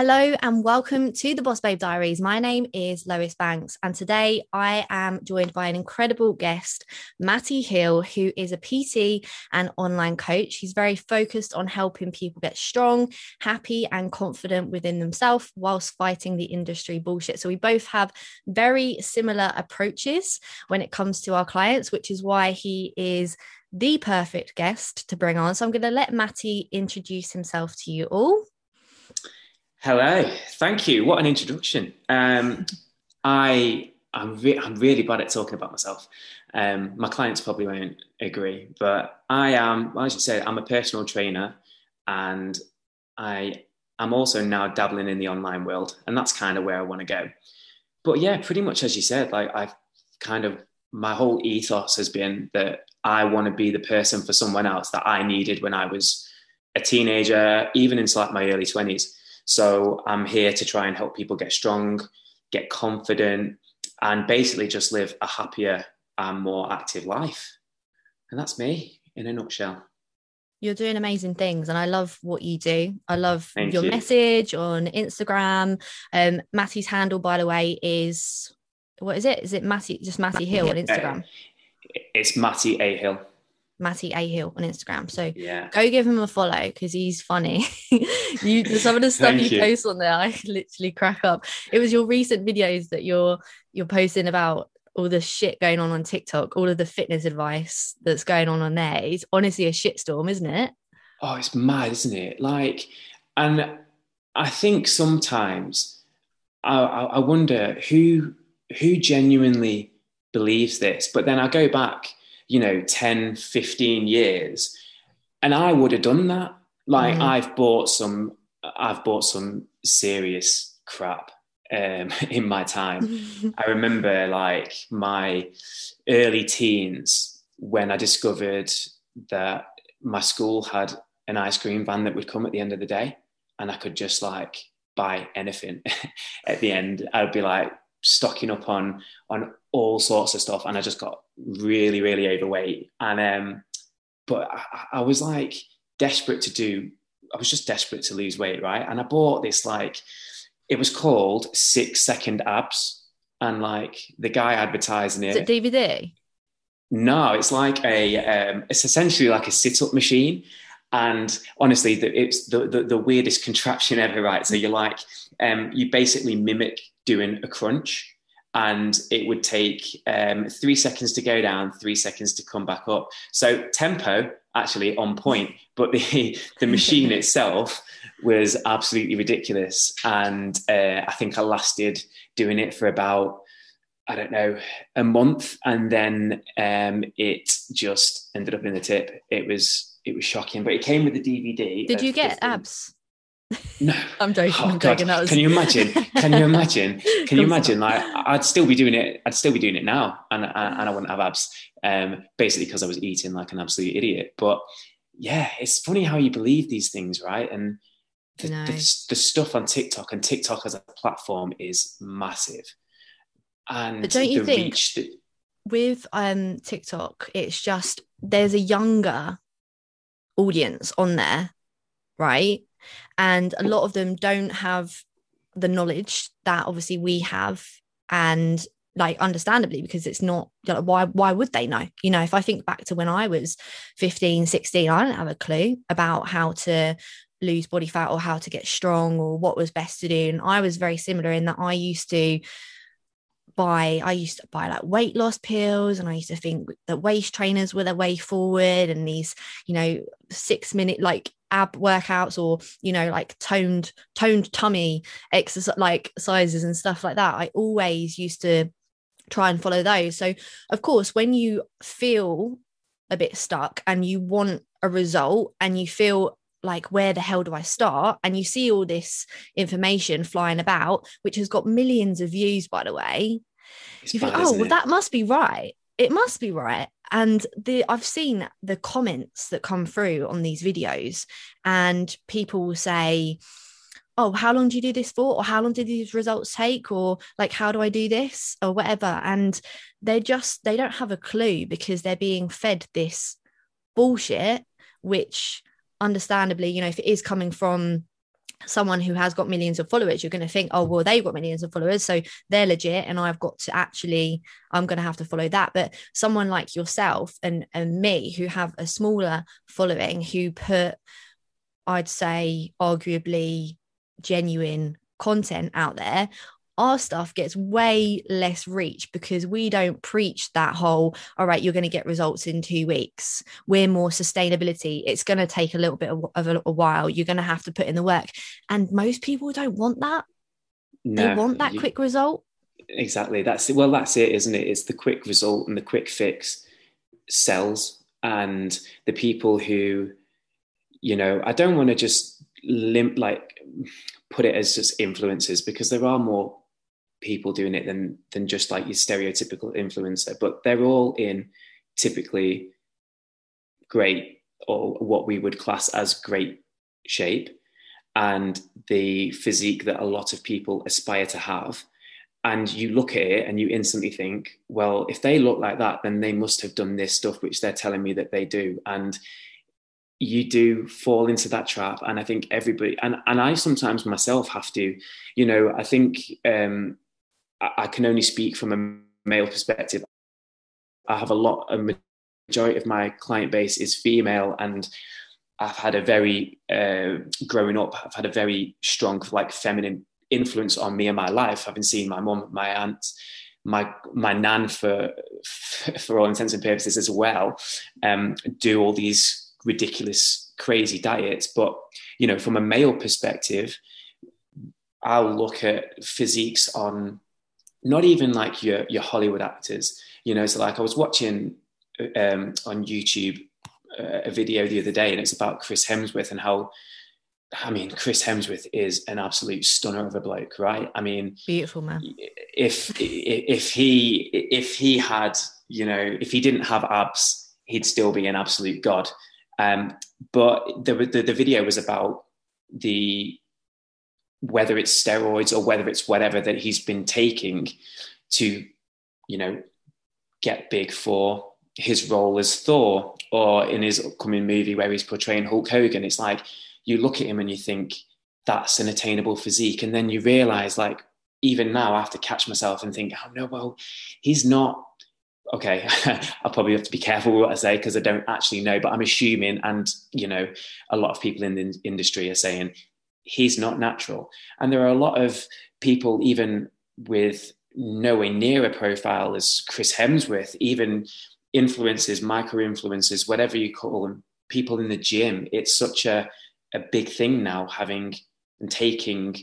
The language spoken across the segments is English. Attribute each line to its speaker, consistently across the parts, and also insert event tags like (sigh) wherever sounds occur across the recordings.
Speaker 1: Hello and welcome to the Boss Babe Diaries. My name is Lois Banks, and today I am joined by an incredible guest, Matty Hill, who is a PT and online coach. He's very focused on helping people get strong, happy, and confident within themselves whilst fighting the industry bullshit. So, we both have very similar approaches when it comes to our clients, which is why he is the perfect guest to bring on. So, I'm going to let Matty introduce himself to you all.
Speaker 2: Hello, thank you. What an introduction. Um, I I'm, re- I'm really bad at talking about myself. Um, my clients probably won't agree, but I am. As you say, I'm a personal trainer, and I am also now dabbling in the online world, and that's kind of where I want to go. But yeah, pretty much as you said, like I've kind of my whole ethos has been that I want to be the person for someone else that I needed when I was a teenager, even into like my early twenties so I'm here to try and help people get strong, get confident, and basically just live a happier and more active life. And that's me in a nutshell.
Speaker 1: You're doing amazing things, and I love what you do. I love Thank your you. message on Instagram. Um, Matty's handle, by the way, is what is it? Is it Matty? Just Matty Hill on Instagram?
Speaker 2: It's Matty A Hill.
Speaker 1: Matty Ahill on Instagram. So yeah. go give him a follow because he's funny. (laughs) you some of the stuff you, you post on there, I (laughs) literally crack up. It was your recent videos that you're you're posting about all the shit going on on TikTok, all of the fitness advice that's going on on there. It's honestly a shitstorm, isn't it?
Speaker 2: Oh, it's mad, isn't it? Like, and I think sometimes I, I wonder who who genuinely believes this. But then I go back you know 10 15 years. And i would have done that. Like mm. i've bought some i've bought some serious crap um, (laughs) in my time. (laughs) I remember like my early teens when i discovered that my school had an ice cream van that would come at the end of the day and i could just like buy anything (laughs) at the end. I'd be like stocking up on on all sorts of stuff, and I just got really really overweight. And um, but I, I was like desperate to do. I was just desperate to lose weight, right? And I bought this like it was called Six Second Abs, and like the guy advertising it.
Speaker 1: Is it DVD?
Speaker 2: No, it's like a um, it's essentially like a sit up machine, and honestly, it's the, the, the weirdest (laughs) contraption ever. Right, so you're like um, you basically mimic doing a crunch and it would take um, three seconds to go down, three seconds to come back up. So tempo actually on point, but the (laughs) the machine (laughs) itself was absolutely ridiculous. And uh, I think I lasted doing it for about I don't know a month, and then um, it just ended up in the tip. It was it was shocking, but it came with the DVD.
Speaker 1: Did you get abs? (laughs)
Speaker 2: No, (laughs)
Speaker 1: I'm joking. Oh, I'm joking.
Speaker 2: Was... Can you imagine? Can you imagine? (laughs) Can you imagine? Like, I'd still be doing it. I'd still be doing it now, and and, and I wouldn't have abs. Um, basically because I was eating like an absolute idiot. But yeah, it's funny how you believe these things, right? And the, the, the stuff on TikTok and TikTok as a platform is massive. And
Speaker 1: but don't you think that... with um TikTok, it's just there's a younger audience on there, right? and a lot of them don't have the knowledge that obviously we have and like understandably because it's not why why would they know you know if i think back to when i was 15 16 i didn't have a clue about how to lose body fat or how to get strong or what was best to do and i was very similar in that i used to buy i used to buy like weight loss pills and i used to think that waist trainers were the way forward and these you know six minute like ab workouts or you know like toned toned tummy exercise like sizes and stuff like that i always used to try and follow those so of course when you feel a bit stuck and you want a result and you feel like where the hell do I start? And you see all this information flying about, which has got millions of views, by the way. It's you think, oh, well, that must be right. It must be right. And the I've seen the comments that come through on these videos, and people will say, oh how long do you do this for? Or how long did these results take? Or like how do i do this? Or whatever. And they're just they don't have a clue because they're being fed this bullshit which understandably, you know, if it is coming from someone who has got millions of followers you're going to think oh well they've got millions of followers so they're legit and i've got to actually i'm going to have to follow that. But someone like yourself and and me who have a smaller following who put i'd say arguably genuine content out there our stuff gets way less reach because we don't preach that whole all right you're going to get results in two weeks. We're more sustainability. It's going to take a little bit of, of a, a, while. You're going to have to put in the work. And most people don't want that. No, they want that you, quick result.
Speaker 2: Exactly. That's it well that's it isn't it? It's the quick result and the quick fix sells. And the people who you know i don't want to just limp like put it as just influences because there are more people doing it than than just like your stereotypical influencer but they're all in typically great or what we would class as great shape. And the physique that a lot of people aspire to have. And you look at it and you instantly think well if they look like that then they must have done this stuff which they're telling me that they do. And you do fall into that trap. And i think everybody and, and i sometimes myself have to you know i think um, I can only speak from a male perspective. I have a lot, a majority of my client base is female, and I've had a very, uh, growing up, I've had a very strong, like, feminine influence on me and my life. I've been seeing my mum, my aunt, my my nan for (laughs) for all intents and purposes as well um, do all these ridiculous crazy diets but you know from a male perspective i'll look at physiques on not even like your your Hollywood actors. You know, so like I was watching um, on YouTube uh, a video the other day, and it's about Chris Hemsworth and how. I mean, Chris Hemsworth is an absolute stunner of a bloke, right? I mean,
Speaker 1: beautiful man.
Speaker 2: If if he if he had, you know, if he didn't have abs, he'd still be an absolute god. Um, but the, the the video was about the whether it's steroids or whether it's whatever that he's been taking to, you know, get big for his role as Thor or in his upcoming movie where he's portraying Hulk Hogan. It's like you look at him and you think that's an attainable physique. And then you realize, like, even now, I have to catch myself and think, oh no, well, he's not. Okay, (laughs) I'll probably have to be careful what I say because I don't actually know, but I'm assuming, and you know, a lot of people in the industry are saying he's not natural. And there are a lot of people, even with nowhere near a profile as Chris Hemsworth, even influences, micro influencers, whatever you call them, people in the gym. It's such a, a big thing now, having and taking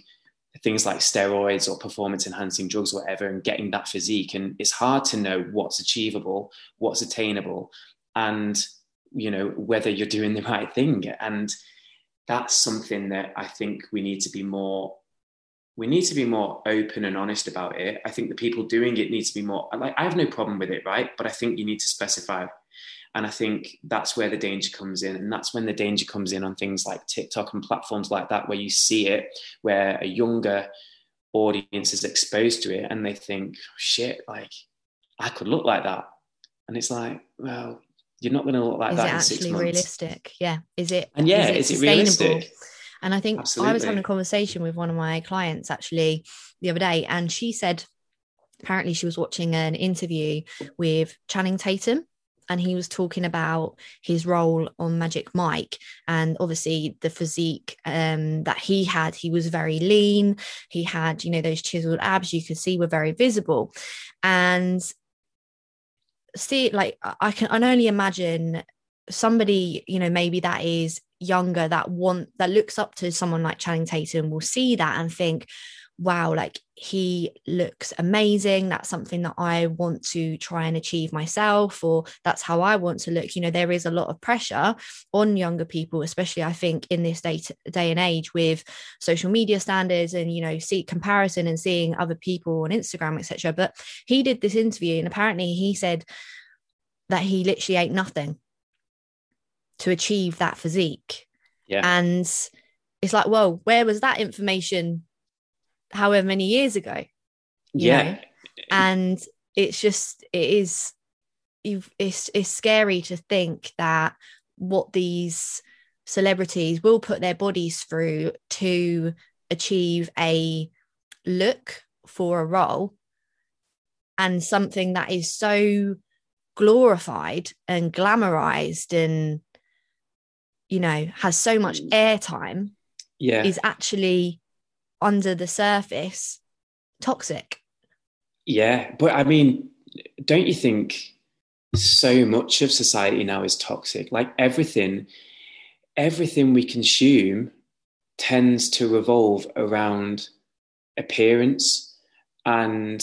Speaker 2: things like steroids or performance enhancing drugs, whatever, and getting that physique. And it's hard to know what's achievable, what's attainable, and you know whether you're doing the right thing. And that's something that I think we need to be more we need to be more open and honest about it. I think the people doing it need to be more like I have no problem with it, right? But I think you need to specify. And I think that's where the danger comes in. And that's when the danger comes in on things like TikTok and platforms like that, where you see it, where a younger audience is exposed to it and they think, oh, shit, like I could look like that. And it's like, well, you're not going to look like
Speaker 1: is
Speaker 2: that.
Speaker 1: Is it actually realistic? Yeah. Is it?
Speaker 2: And yeah, is it, is it realistic?
Speaker 1: And I think Absolutely. I was having a conversation with one of my clients actually the other day, and she said apparently she was watching an interview with Channing Tatum. And he was talking about his role on Magic Mike, and obviously the physique um, that he had. He was very lean. He had, you know, those chiseled abs you could see were very visible. And see like i can i only imagine somebody you know maybe that is younger that want that looks up to someone like channing tatum will see that and think wow, like he looks amazing. That's something that I want to try and achieve myself, or that's how I want to look. You know, there is a lot of pressure on younger people, especially I think in this day, day and age with social media standards and, you know, see comparison and seeing other people on Instagram, etc. But he did this interview and apparently he said that he literally ate nothing to achieve that physique.
Speaker 2: Yeah.
Speaker 1: And it's like, well, where was that information however many years ago
Speaker 2: yeah know?
Speaker 1: and it's just it is it's it's scary to think that what these celebrities will put their bodies through to achieve a look for a role and something that is so glorified and glamorized and you know has so much mm. airtime
Speaker 2: yeah
Speaker 1: is actually under the surface toxic.
Speaker 2: Yeah but i mean don't you think so much of society now is toxic? Like everything everything we consume tends to revolve around appearance and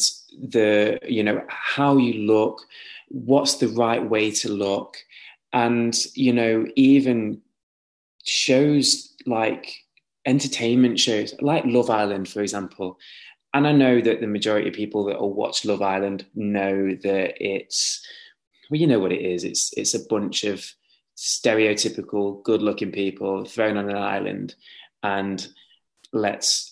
Speaker 2: the you know how you look what's the right way to look. And you know even shows like entertainment shows like love island for example. And i know that the majority of people that will watch love island know that it's well you know what it is. It's it's a bunch of stereotypical good looking people thrown on an island. And let's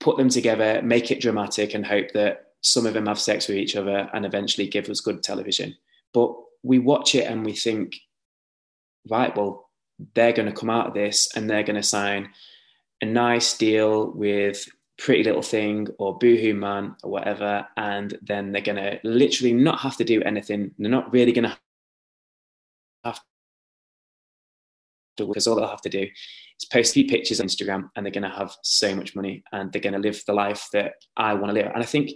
Speaker 2: put them together make it dramatic and hope that some of them have sex with each other and eventually give us good television. But we watch it and we think, right, well, they're going to come out of this and they're going to sign a nice deal with Pretty Little Thing or Boohoo Man or whatever, and then they're going to literally not have to do anything. They're not really going to have to, because all they'll have to do is post a few pictures on Instagram and they're going to have so much money and they're going to live the life that I want to live. And I think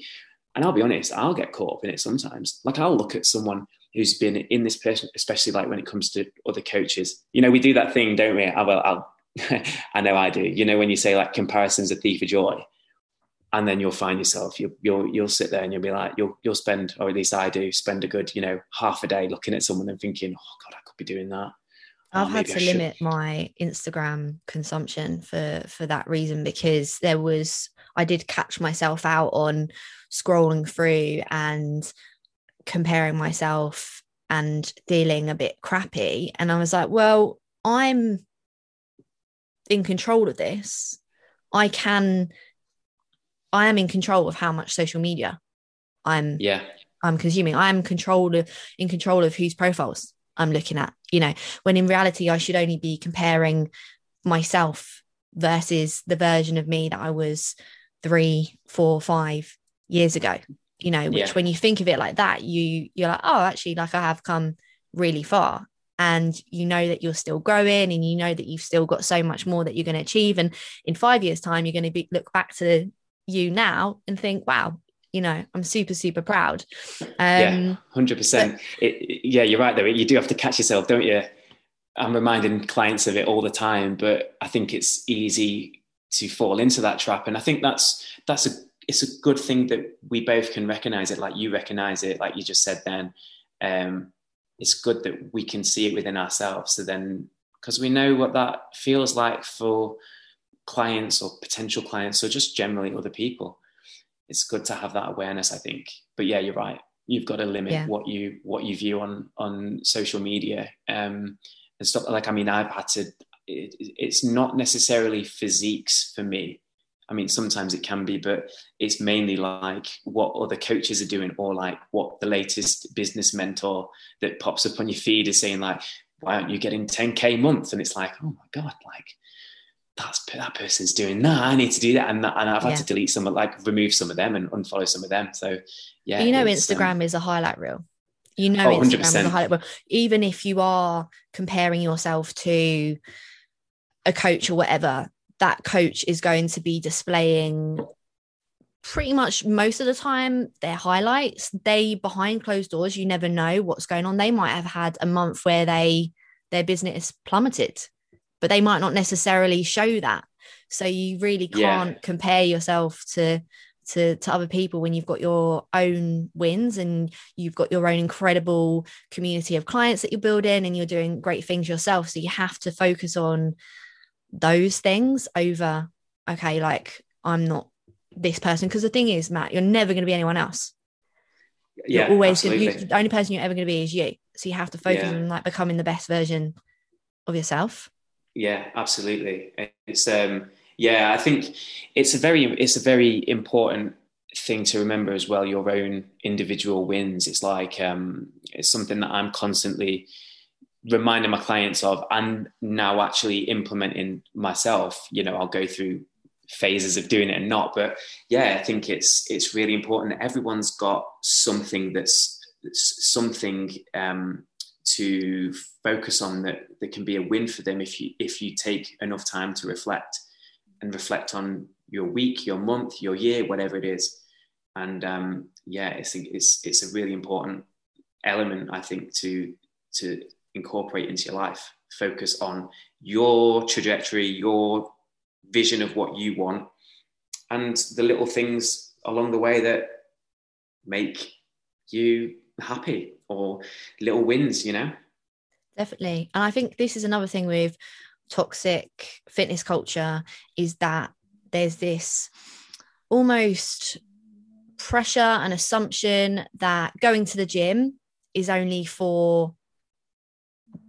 Speaker 2: and I'll be honest, I'll get caught up in it sometimes. Like I'll look at someone who's been in this person, especially like when it comes to other coaches. You know, we do that thing, don't we? Ah, I will, I'll, (laughs) I know I do. You know, when you say like comparison's a thief of joy, and then you'll find yourself, you'll, you'll, you'll sit there and you'll be like, you'll, you'll spend, or at least I do, spend a good, you know, half a day looking at someone and thinking, oh God, I could be doing that.
Speaker 1: I've oh, had to limit my Instagram consumption for for that reason because there was I did catch myself out on scrolling through and comparing myself and feeling a bit crappy. And I was like, well, I'm in control of this. I can, I am in control of how much social media I'm,
Speaker 2: yeah,
Speaker 1: I'm consuming. I'm control of, in control of whose profiles I'm looking at, you know, when in reality, I should only be comparing myself versus the version of me that I was three, four, five years ago you know which yeah. when you think of it like that you you're like oh actually like i have come really far and you know that you're still growing and you know that you've still got so much more that you're going to achieve. And in five years time you're going to be look back to you now and think wow you know i'm super super proud.
Speaker 2: Um, yeah 100% but, it, yeah you're right though. You do have to catch yourself don't you? I'm reminding clients of it all the time but i think it's easy to fall into that trap. And i think that's that's a it's a good thing that we both can recognize it like you recognize it like you just said then. Um, it's good that we can see it within ourselves. So then because we know what that feels like for clients or potential clients or just generally other people. It's good to have that awareness i think. But yeah you're right. You've got to limit yeah. what you what you view on on social media um and stuff. Like i mean i've had to it, it's not necessarily physiques for me I mean, sometimes it can be, but it's mainly like what other coaches are doing, or like what the latest business mentor that pops up on your feed is saying, like, why aren't you getting 10k a month? And it's like, oh my god, like that's that person's doing that. I need to do that, and that, and I've had yeah. to delete some, like remove some of them and unfollow some of them. So yeah,
Speaker 1: you know, Instagram um, is a highlight reel. You know, oh, Instagram 100%. is a highlight reel. Even if you are comparing yourself to a coach or whatever, that coach is going to be displaying pretty much most of the time their highlights. They behind closed doors you never know what's going on. They might have had a month where they their business plummeted but they might not necessarily show that. So you really can't yeah. compare yourself to to, to other people when you've got your own wins and you've got your own incredible community of clients that you're building and you're doing great things yourself. So you have to focus on those things over okay like i'm not this person. Because the thing is matt you're never going to be anyone else.
Speaker 2: Yeah,
Speaker 1: you're always gonna, you, the only person you're ever going to be is you. So you have to focus yeah. on like becoming the best version of yourself.
Speaker 2: Yeah absolutely. It's um yeah i think it's a very it's a very important thing to remember as well your own individual wins. It's like um it's something that i'm constantly reminding my clients of and now actually implementing myself. You know i'll go through phases of doing it and not but yeah i think it's it's really important. Everyone's got something that's, that's something um, to focus on that that can be a win for them if you if you take enough time to reflect and reflect on your week your month your year whatever it is. And um, yeah it's it's it's a really important element i think to to incorporate into your life focus on your trajectory your vision of what you want and the little things along the way that make you happy or little wins, you know?
Speaker 1: Definitely. And I think this is another thing with toxic fitness culture is that there's this almost pressure and assumption that going to the gym is only for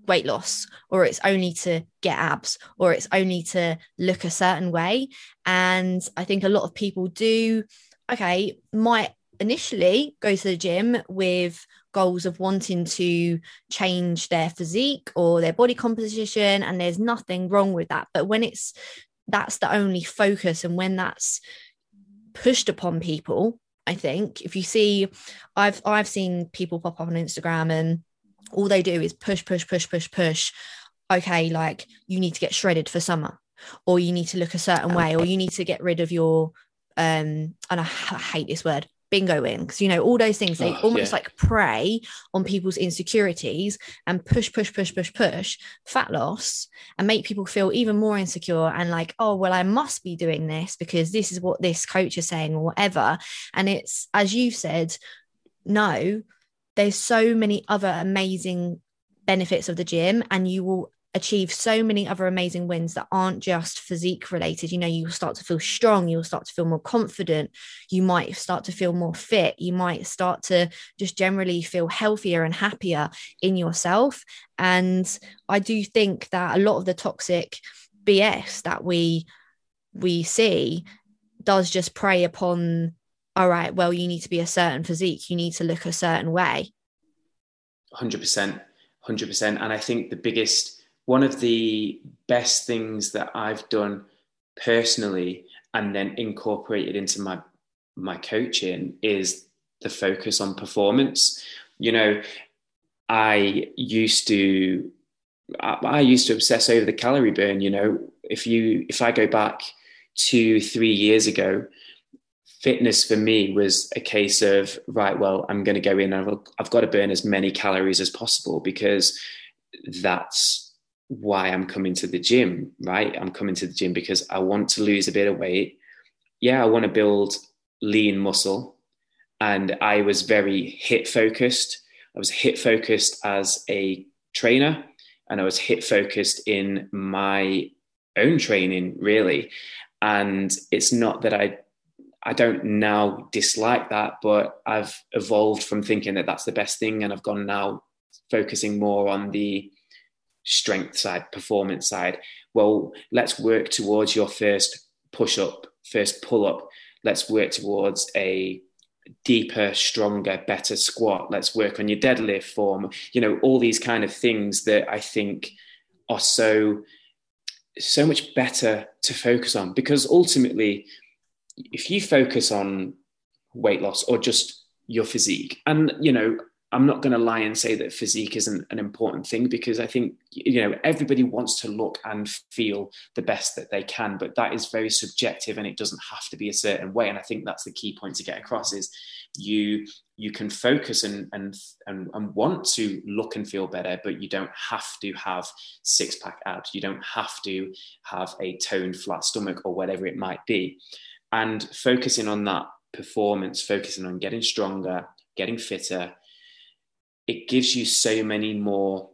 Speaker 1: weight loss or it's only to get abs or it's only to look a certain way. And i think a lot of people do okay might initially go to the gym with goals of wanting to change their physique or their body composition and there's nothing wrong with that. But when it's that's the only focus and when that's pushed upon people i think if you see i've i've seen people pop up on instagram and all they do is push, push, push, push, push. Okay, like you need to get shredded for summer, or you need to look a certain way, or you need to get rid of your um, and I, hate this word, bingo because you know all those things they oh, almost yeah. like prey on people's insecurities and push push push push push fat loss and make people feel even more insecure and like oh well i must be doing this because this is what this coach is saying or whatever and it's as you've said no there's so many other amazing benefits of the gym and you will achieve so many other amazing wins that aren't just physique related. You know you'll start to feel strong you'll start to feel more confident you might start to feel more fit you might start to just generally feel healthier and happier in yourself. And i do think that a lot of the toxic bs that we we see does just prey upon all right, well, you need to be a certain physique, you need to look a certain way.
Speaker 2: 100%. 100%. And I think the biggest, one of the best things that I've done personally and then incorporated into my my coaching is the focus on performance. You know, I used to I, used to obsess over the calorie burn. You know, if you if I go back two three years ago, fitness for me was a case of right well i'm going to go in and i've got to burn as many calories as possible because that's why i'm coming to the gym right? I'm coming to the gym because i want to lose a bit of weight. Yeah i want to build lean muscle and i was very HIIT focused. I was HIIT focused as a trainer and i was HIIT focused in my own training really. And it's not that i I don't now dislike that, but I've evolved from thinking that that's the best thing, and I've gone now focusing more on the strength side, performance side. Well, let's work towards your first push up, first pull up. Let's work towards a deeper, stronger, better squat. Let's work on your deadlift form. You know, all these kind of things that I think are so so much better to focus on because ultimately if you focus on weight loss or just your physique, and you know, I'm not going to lie and say that physique isn't an important thing because I think you know everybody wants to look and feel the best that they can, but that is very subjective and it doesn't have to be a certain way. And I think that's the key point to get across is you you can focus and and and, and want to look and feel better, but you don't have to have six pack abs. You don't have to have a toned flat stomach or whatever it might be and focusing on that performance, focusing on getting stronger, getting fitter, it gives you so many more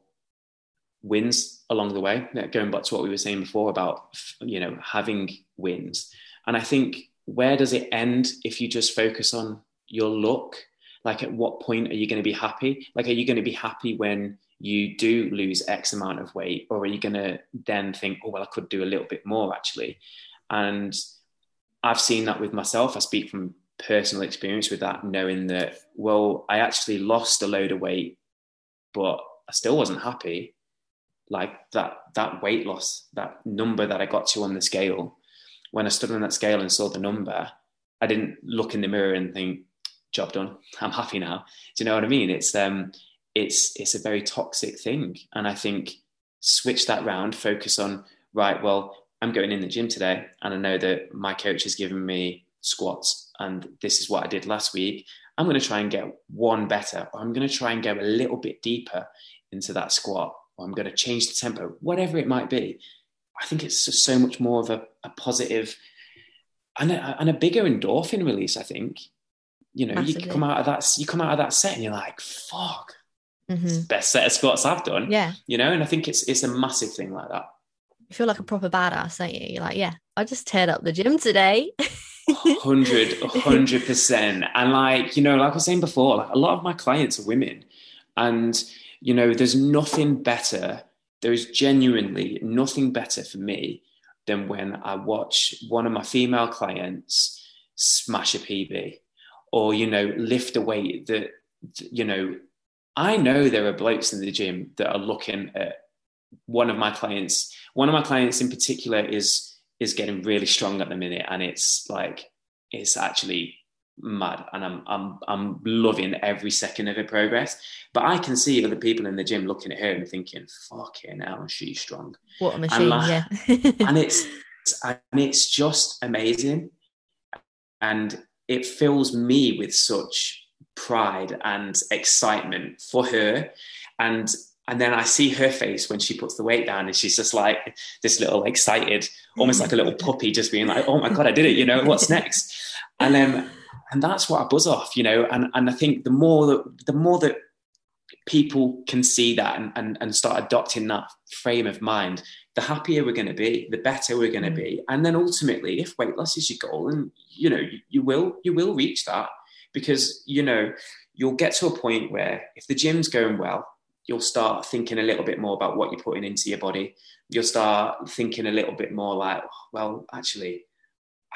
Speaker 2: wins along the way. Going back to what we were saying before about you know having wins, and I think where does it end if you just focus on your look? Like, at what point are you going to be happy? Like, are you going to be happy when you do lose X amount of weight, or are you going to then think, oh well, I could do a little bit more actually? And I've seen that with myself. I speak from personal experience with that, knowing that, well, I actually lost a load of weight, but I still wasn't happy. like that that weight loss, that number that I got to on the scale, when I stood on that scale and saw the number, I didn't look in the mirror and think, job done. (laughs) I'm happy now. Do you know what I mean? It's um it's it's a very toxic thing. And I think switch that round, focus on, right, well, I'm going in the gym today and I know that my coach has given me squats and this is what I did last week. I'm going to try and get one better, or I'm going to try and go a little bit deeper into that squat, or I'm going to change the tempo, whatever it might be. I think it's just so much more of a, a positive and a, and a bigger endorphin release. I think, you know, Absolutely. you come out of that, you come out of that set and you're like, fuck, mm-hmm. best set of squats I've done.
Speaker 1: Yeah.
Speaker 2: You know, and I think it's, it's a massive thing like that.
Speaker 1: You feel like a proper badass, don't you? You're like, yeah, I just teared up the gym today.
Speaker 2: hundred, (laughs) hundred percent. And like, you know, like I was saying before, like a lot of my clients are women. And, you know, there's nothing better. There is genuinely nothing better for me than when I watch one of my female clients smash a PB or, you know, lift a weight that, you know, I know there are blokes in the gym that are looking at one of my clients. One of my clients in particular is is getting really strong at the minute, and it's like it's actually mad, and I'm I'm I'm loving every second of her progress. But I can see other people in the gym looking at her and thinking, "Fucking hell, she's strong."
Speaker 1: What a machine! Like, yeah, (laughs)
Speaker 2: and it's and it's just amazing, and it fills me with such pride and excitement for her and and then I see her face when she puts the weight down and she's just like this little excited, almost like a little puppy, just being like, oh my God, I did it, you know, what's next? And um, and that's what I buzz off, you know, and, and I think the more that the more that people can see that and, and, and start adopting that frame of mind, the happier we're going to be, the better we're going to be. And then ultimately, if weight loss is your goal, and you know, you, you will you will reach that because you know you'll get to a point where if the gym's going well you'll start thinking a little bit more about what you're putting into your body. You'll start thinking a little bit more like, well, actually,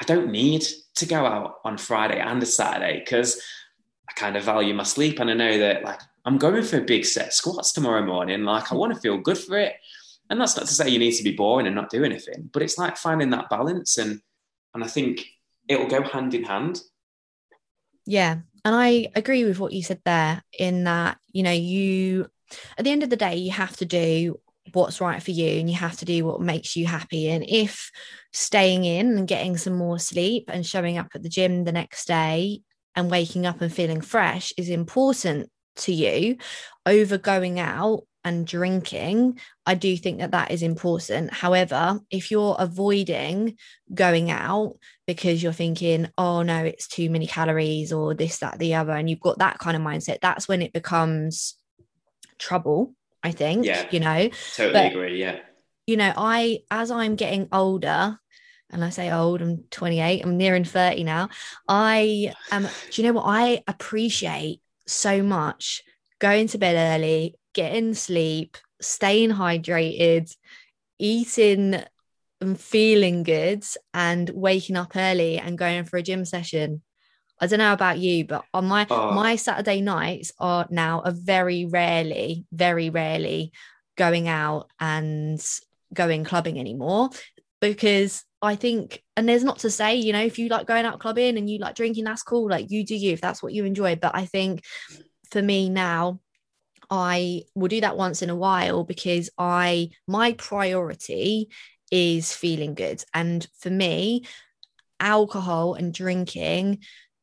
Speaker 2: I don't need to go out on Friday and a Saturday because I kind of value my sleep and I know that like I'm going for a big set squats tomorrow morning. Like I want to feel good for it. And that's not to say you need to be boring and not do anything, but it's like finding that balance and and I think it'll go hand in hand.
Speaker 1: Yeah. And I agree with what you said there in that, you know, you at the end of the day, you have to do what's right for you and you have to do what makes you happy. And if staying in and getting some more sleep and showing up at the gym the next day and waking up and feeling fresh is important to you over going out and drinking, I do think that that is important. However, if you're avoiding going out because you're thinking, oh no, it's too many calories or this, that, the other, and you've got that kind of mindset, that's when it becomes trouble, I think.
Speaker 2: Yeah.
Speaker 1: You know,
Speaker 2: totally but, agree. Yeah.
Speaker 1: You know, I, as I'm getting older, and I say old, I'm 28, I'm nearing 30 now. I am, do you know what? I appreciate so much going to bed early, getting sleep, staying hydrated, eating and feeling good, and waking up early and going for a gym session. I don't know about you, but on my oh. my Saturday nights are now a very rarely, very rarely going out and going clubbing anymore because I think, and there's not to say, you know, if you like going out clubbing and you like drinking, that's cool. Like you do you if that's what you enjoy. But I think for me now, I will do that once in a while because I my priority is feeling good. And for me, alcohol and drinking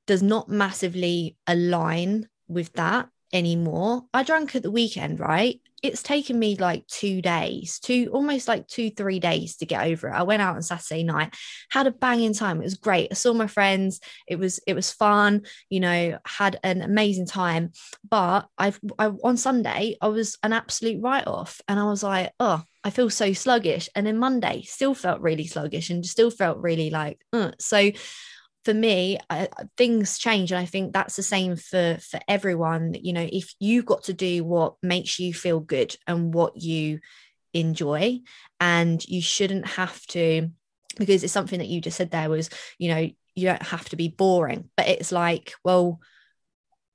Speaker 1: does not massively align with that anymore. I drank at the weekend, right? It's taken me like two days, two almost like two, three days to get over it. I went out on Saturday night, had a banging time. It was great. I saw my friends. It was it was fun. You know, had an amazing time. But I've I, on Sunday I was an absolute write off, and I was like, oh, I feel so sluggish. And then Monday still felt really sluggish, and still felt really like, uh. so for me I, things change and i think that's the same for for everyone you know if you've got to do what makes you feel good and what you enjoy and you shouldn't have to because it's something that you just said there was you know you don't have to be boring but it's like well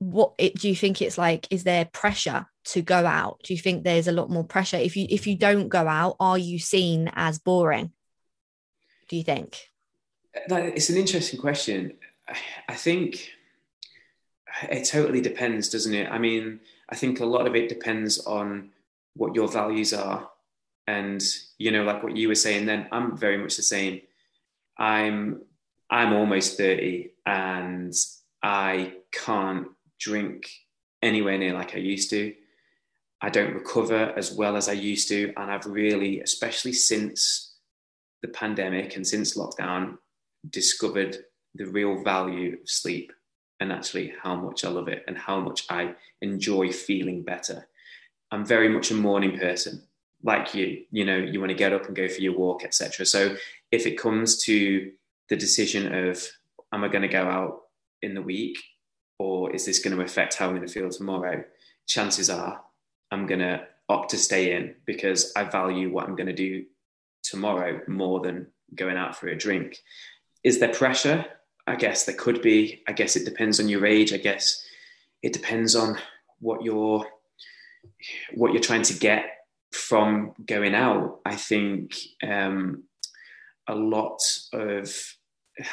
Speaker 1: what it, do you think it's like is there pressure to go out? Do you think there's a lot more pressure if you if you don't go out? Are you seen as boring? Do you think?
Speaker 2: It's an interesting question. I think it totally depends, doesn't it? I mean, I think a lot of it depends on what your values are, and you know, like what you were saying. Then I'm very much the same. I'm I'm almost thirty, and I can't drink anywhere near like I used to. I don't recover as well as I used to. And I've really, especially since the pandemic and since lockdown, discovered the real value of sleep and actually how much I love it and how much I enjoy feeling better. I'm very much a morning person, like you. You know, you want to get up and go for your walk, etc. So if it comes to the decision of am I going to go out in the week or is this going to affect how I'm going to feel tomorrow? Chances are I'm going to opt to stay in because I value what I'm going to do tomorrow more than going out for a drink. Is there pressure? I guess there could be. I guess it depends on your age. I guess it depends on what you're what you're trying to get from going out. I think um, a lot of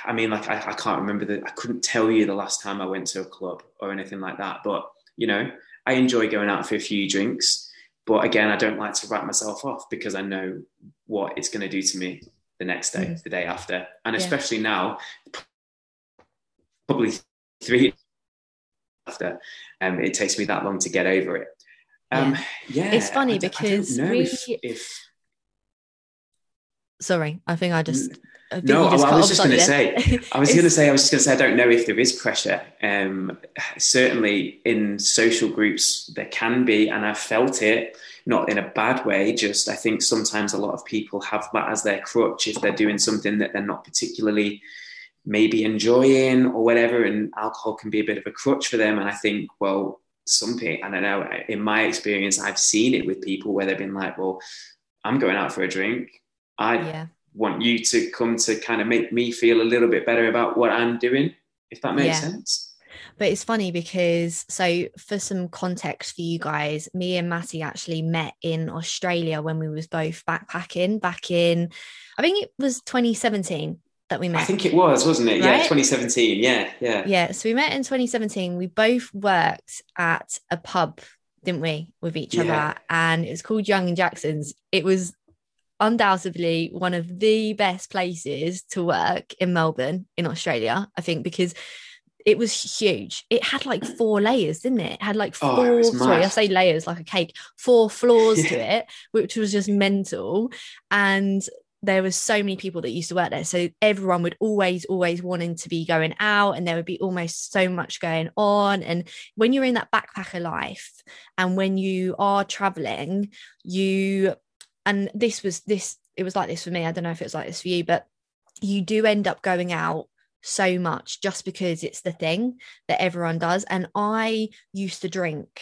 Speaker 2: I mean, like I, I can't remember that. I couldn't tell you the last time I went to a club or anything like that. But you know, I enjoy going out for a few drinks. But again, I don't like to write myself off because I know what it's going to do to me the next day, mm. the day after, and yeah. especially now, probably three after, um, it takes me that long to get over it. Um, yeah. yeah
Speaker 1: it's funny because we.
Speaker 2: If, if,
Speaker 1: Sorry, I think I just
Speaker 2: no, well, (laughs) I was just going to say, I was going to say, I was just going to say, I don't know if there is pressure. Um, certainly in social groups, there can be, and I've felt it, not in a bad way. Just I think sometimes a lot of people have that as their crutch if they're doing something that they're not particularly maybe enjoying or whatever, and alcohol can be a bit of a crutch for them. And I think, well, some people, I don't know, in my experience, I've seen it with people where they've been like, well, I'm going out for a drink. I yeah want you to come to kind of make me feel a little bit better about what I'm doing, if that makes yeah. sense.
Speaker 1: But it's funny because, so for some context for you guys, me and Matty actually met in Australia when we was both backpacking back in, I think it was 2017 that we met.
Speaker 2: I think it was, wasn't it? Right? Yeah, 2017. Yeah, yeah.
Speaker 1: Yeah. So we met in 2017. We both worked at a pub, didn't we, with each yeah. other? And it was called Young and Jackson's. It was undoubtedly one of the best places to work in Melbourne, in Australia, I think, because it was huge. It had like four layers, didn't it? It had like oh, four, oh, sorry, I say layers like a cake, four floors (laughs) yeah. to it, which was just mental. And there was so many people that used to work there. So everyone would always, always wanting to be going out and there would be almost so much going on. And when you're in that backpacker life and when you are traveling, you and this was this it was like this for me. I don't know if it was like this for you but you do end up going out so much just because it's the thing that everyone does. And i used to drink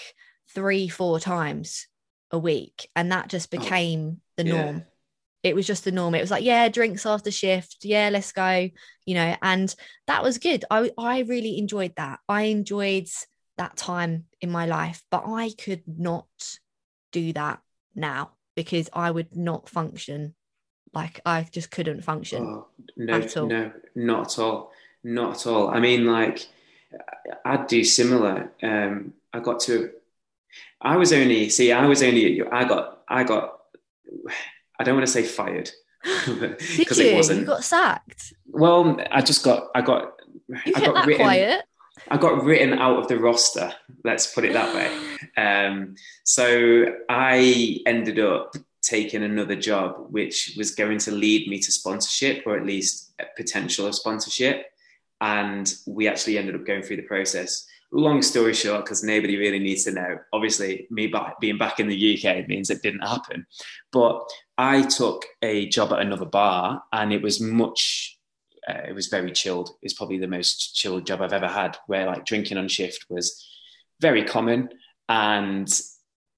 Speaker 1: three four times a week and that just oh, became oh, the norm. Yeah. it was just the norm. It was like yeah drinks after shift. Yeah let's go you know and that was good. I i really enjoyed that. I enjoyed that time in my life but i could not do that now because I would not function. Like I just couldn't function. Oh,
Speaker 2: no, no, not at all. Not at all. I mean, like I'd do similar. Um, I got to. I was only see. I was only. I got. I got. I don't want to say fired (gasps) (laughs)
Speaker 1: because it wasn't. You got sacked.
Speaker 2: Well, I just got. I got.
Speaker 1: You
Speaker 2: I got
Speaker 1: that written, quiet.
Speaker 2: I got written out of the roster. Let's put it that way. (gasps) Um, so I ended up taking another job, which was going to lead me to sponsorship or at least potential of sponsorship. And we actually ended up going through the process. Long story short, because nobody really needs to know. Obviously, me being back in the UK means it didn't happen. But I took a job at another bar, and it was much uh, it was very chilled. It's probably the most chilled job I've ever had, where like drinking on shift was very common, and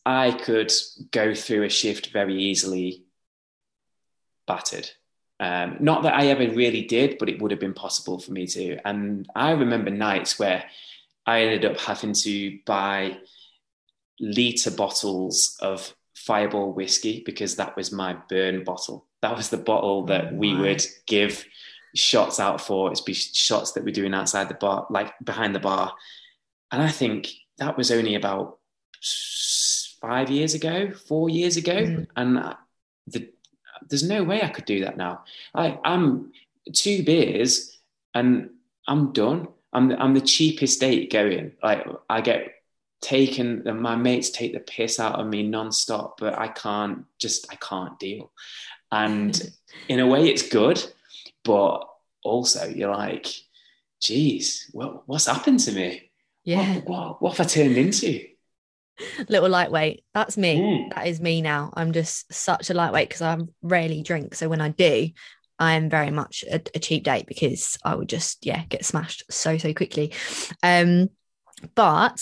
Speaker 2: I could go through a shift very easily, battered. Um, not that I ever really did, but it would have been possible for me to. And I remember nights where I ended up having to buy liter bottles of Fireball whiskey because that was my burn bottle. That was the bottle that we would give shots out for. It's be shots that we're doing outside the bar, like behind the bar. And I think that was only about five years ago, four years ago, mm. and the, there's no way I could do that now. I, I'm two beers and I'm done. I'm I'm the cheapest date going. Like I get taken, my mates take the piss out of me non-stop, but I can't just I can't deal. And (laughs) in a way, it's good, but also you're like, geez, what, what's happened to me?
Speaker 1: Yeah.
Speaker 2: What, what, what have I turned into?
Speaker 1: little lightweight. That's me. Mm. That is me now. I'm just such a lightweight because I rarely drink. So when I do, I am very much a, a, cheap date because I would just yeah get smashed so so quickly. Um, but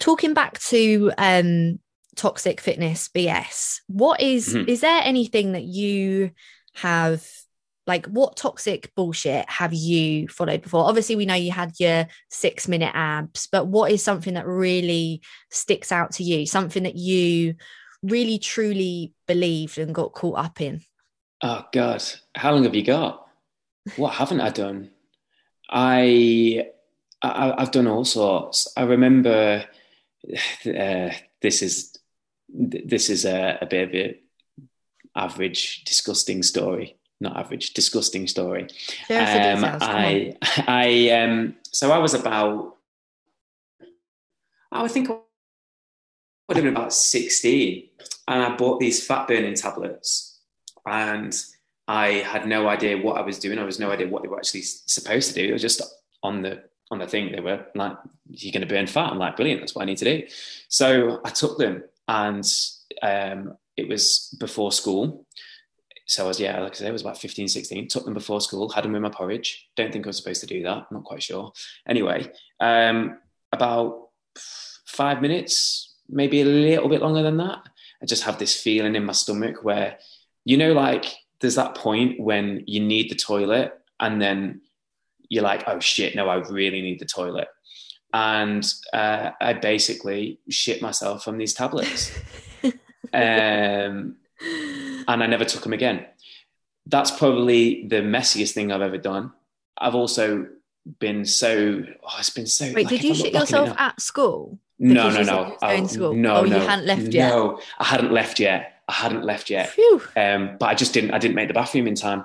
Speaker 1: talking back to um toxic fitness BS, what is, mm-hmm. is there anything that you have like what toxic bullshit have you followed before? Obviously we know you had your six minute abs but what is something that really sticks out to you? Something that you really truly believed and got caught up in?
Speaker 2: Oh god. How long have you got? What haven't i done? I, I have done all sorts. I remember uh, this is this is a, a bit of an average disgusting story not average, disgusting story. Um, I, (laughs) I, um, so I was about, I would think I would have been about 16 and I bought these fat burning tablets and I had no idea what I was doing. I was no idea what they were actually supposed to do. It was just on the, on the thing. They were like, you're going to burn fat. I'm like, brilliant. That's what I need to do. So I took them and, um, it was before school so I was, yeah, like I said, I was about 15, 16, took them before school, had them with my porridge. Don't think I was supposed to do that. I'm not quite sure. Anyway, um, about five minutes, maybe a little bit longer than that. I just have this feeling in my stomach where, you know, like there's that point when you need the toilet and then you're like, oh shit, no, I really need the toilet. And uh, I basically shit myself on these tablets. (laughs) um, and I never took them again. That's probably the messiest thing I've ever done. I've also been so oh, it's been so.
Speaker 1: Wait, like, did you shit yourself at school?
Speaker 2: No, no, no.
Speaker 1: Oh, school?
Speaker 2: No,
Speaker 1: oh,
Speaker 2: no.
Speaker 1: you hadn't left yet.
Speaker 2: No, I hadn't left yet. I hadn't left yet. Um, but I just didn't. I didn't make the bathroom in time.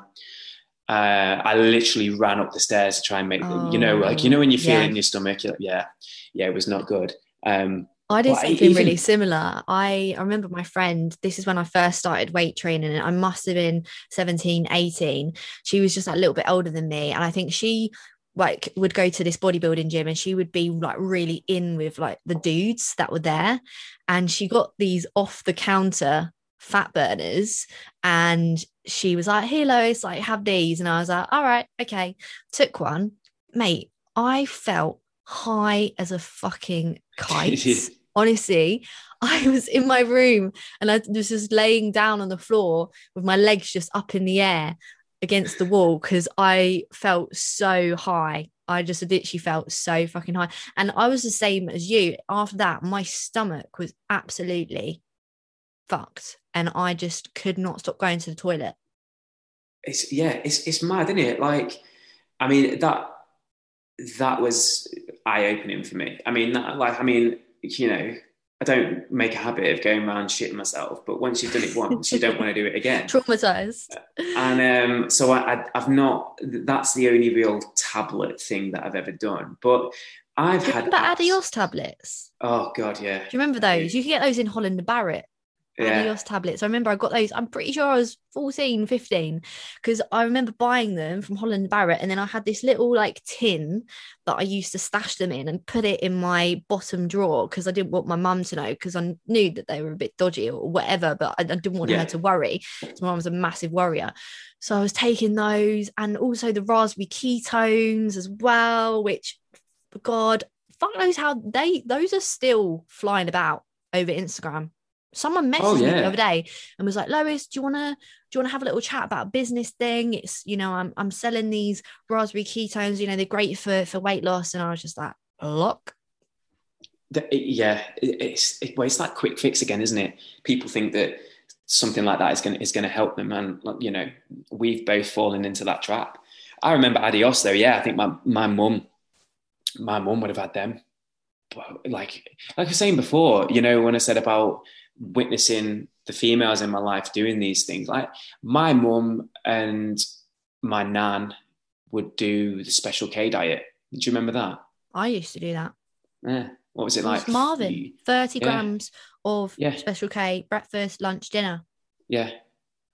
Speaker 2: Uh, I literally ran up the stairs to try and make. Oh, you know, like you know when you feel yeah. it in your stomach. You're like, yeah, yeah, it was not good. Um,
Speaker 1: I did something even... really (laughs) similar. I, I remember my friend, this is when I first started weight training, and I must have been 17, 18. She was just like a little bit older than me. And I think she like would go to this bodybuilding gym and she would be like really in with like the dudes that were there. And she got these off the counter fat burners and she was like, Hey Lois, like have these. And I was like, all right, okay. Took one. Mate, I felt high as a fucking (laughs) kite. Honestly, I was in my room and I was just laying down on the floor with my legs just up in the air against the wall because I felt so high. I just literally felt so fucking high. And I was the same as you. After that, my stomach was absolutely fucked. And I just could not stop going to the toilet.
Speaker 2: It's yeah, it's it's mad, isn't it? Like, I mean, that that was eye opening for me. I mean, that, like, I mean, you know, I don't make a habit of going around shitting myself, but once you've done it once, you don't want to do it again. (laughs)
Speaker 1: Traumatized.
Speaker 2: And um, so I, I've not. That's the only real tablet thing that I've ever done. But I've
Speaker 1: do you
Speaker 2: had.
Speaker 1: Remember Adios tablets?
Speaker 2: Oh God, yeah.
Speaker 1: Do you remember those? You can get those in Holland and Barrett yeah. Tablets. I remember I got those. I'm pretty sure I was 14, 15, because I remember buying them from Holland Barrett. And then I had this little like tin that I used to stash them in and put it in my bottom drawer because I didn't want my mum to know because I knew that they were a bit dodgy or whatever, but I, I didn't want yeah. her to worry. My mum was a massive worrier. So I was taking those and also the raspberry ketones as well, which God, fuck knows how they those are still flying about over Instagram. Someone oh, messaged oh, yeah. me the other day and was like, Lois, do you wanna do you wanna have a little chat about a business thing? It's you know, I'm I'm selling these raspberry ketones, you know, they're great for for weight loss. And I was just like, look.
Speaker 2: the, yeah, it, it's it, well, it's like quick fix again, isn't it? People think that something like that is going is going to help them, and you know, we've both fallen into that trap. I remember Adios though. Yeah, I think my my mum, my mum would have had them. But like like I was saying before, you know, when I said about witnessing the females in my life doing these things, like my mum and my nan would do the special K diet. Do you remember that?
Speaker 1: I used to do that.
Speaker 2: Yeah. What was it,
Speaker 1: It
Speaker 2: like?
Speaker 1: was Marvin, 30
Speaker 2: Yeah.
Speaker 1: grams of
Speaker 2: Yeah.
Speaker 1: special K, breakfast, lunch, dinner.
Speaker 2: Yeah.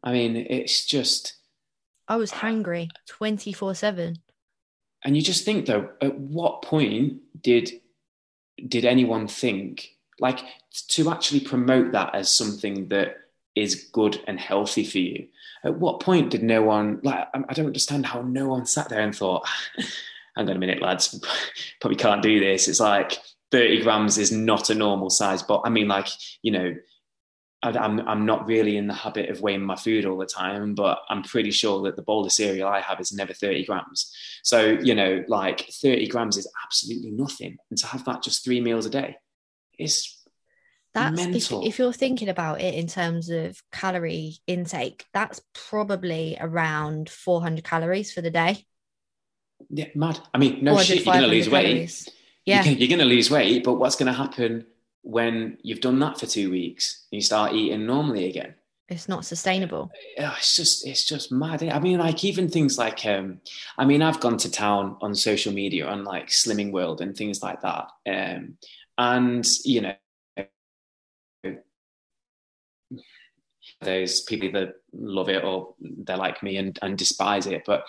Speaker 2: I mean, it's just,
Speaker 1: I was hangry 24 7.
Speaker 2: and you just think though, at what point did did anyone think like to actually promote that as something that is good and healthy for you? At what point did no one like? I don't understand how no one sat there and thought, (sighs) "Hang on a minute, lads, (laughs) probably can't do this." It's like thirty grams is not a normal size, but I mean, like you know. I'm I'm not really in the habit of weighing my food all the time, but I'm pretty sure that the bowl of cereal I have is never 30 grams. So you know, like 30 grams is absolutely nothing, and to have that just three meals a day, is
Speaker 1: That's if,
Speaker 2: Mental.
Speaker 1: if you're thinking about it in terms of calorie intake, that's probably around 400 calories for the day.
Speaker 2: yeah, mad. I mean, no shit, you're gonna
Speaker 1: 500
Speaker 2: lose weight.
Speaker 1: Yeah.
Speaker 2: You're, you're gonna lose weight, but what's gonna happen when you've done that for two weeks and you start eating normally again?
Speaker 1: It's not sustainable.
Speaker 2: Yeah, it's just it's just mad. I mean, like even things like um, I mean, I've gone to town on social media on like Slimming World and things like that, um, and you know, there's people that love it or they're like me and, and despise it. But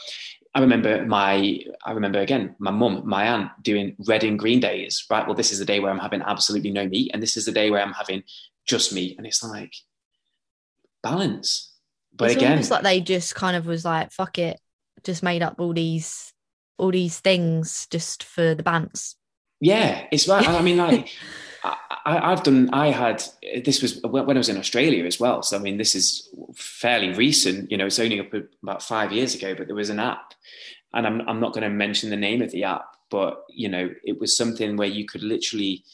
Speaker 2: I remember my I remember again my mum, my aunt doing red and green days. Right, well, this is the day where I'm having absolutely no meat, and this is the day where I'm having just meat, and it's like balance. But
Speaker 1: it's
Speaker 2: again,
Speaker 1: almost like they just kind of was like, fuck it, just made up all these all these things just for the bants.
Speaker 2: Yeah, it's right. I mean, like (laughs) I, I, I've done. I had this was when I was in Australia as well. So I mean, this is fairly recent. You know, it's only up about five years ago. But there was an app, and I'm I'm not going to mention the name of the app, but you know, it was something where you could literally.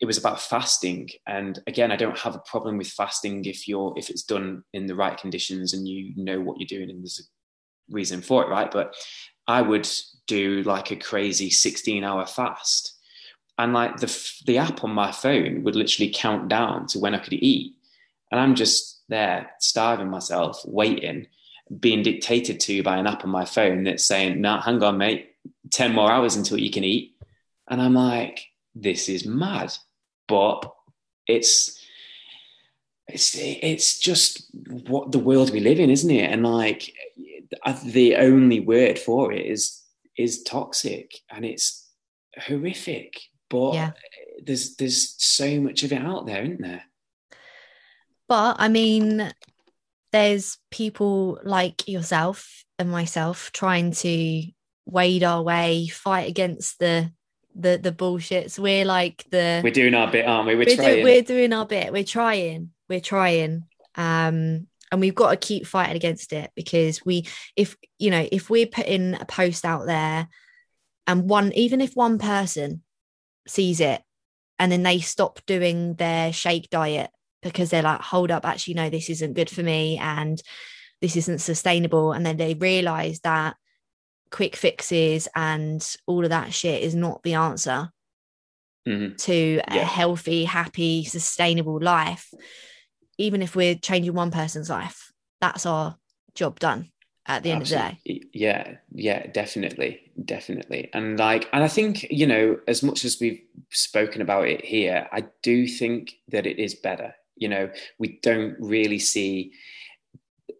Speaker 2: It was about fasting, and again, I don't have a problem with fasting if you're if it's done in the right conditions and you know what you're doing, and there's a reason for it, right? But I would do like a crazy 16 hour fast and like the the app on my phone would literally count down to when I could eat, and I'm just there starving myself, waiting, being dictated to by an app on my phone that's saying, "Nah, hang on, mate, ten more hours until you can eat," and I'm like, "This is mad," but it's it's it's just what the world we live in, isn't it? And like the only word for it is is toxic, and it's horrific but
Speaker 1: Yeah.
Speaker 2: there's there's so much of it out there, isn't there?
Speaker 1: But I mean, there's people like yourself and myself trying to wade our way, fight against the the the bullshits. We're like the
Speaker 2: We're doing our bit, aren't we? We're,
Speaker 1: we're,
Speaker 2: trying.
Speaker 1: do- we're doing our bit. We're trying. We're trying. Um, and we've got to keep fighting against it because we, if you know, if we're putting a post out there, and one, even if one person sees it, and then they stop doing their shake diet because they're like, hold up, actually, no, this isn't good for me, and this isn't sustainable, and then they realize that quick fixes and all of that shit is not the answer
Speaker 2: Mhm.
Speaker 1: to a healthy, happy, sustainable life, even if we're changing one person's life, that's our job done at the end of the day.
Speaker 2: Yeah, yeah, definitely, definitely. And like, and I think you know, as much as we've spoken about it here, I do think that it is better. You know, we don't really see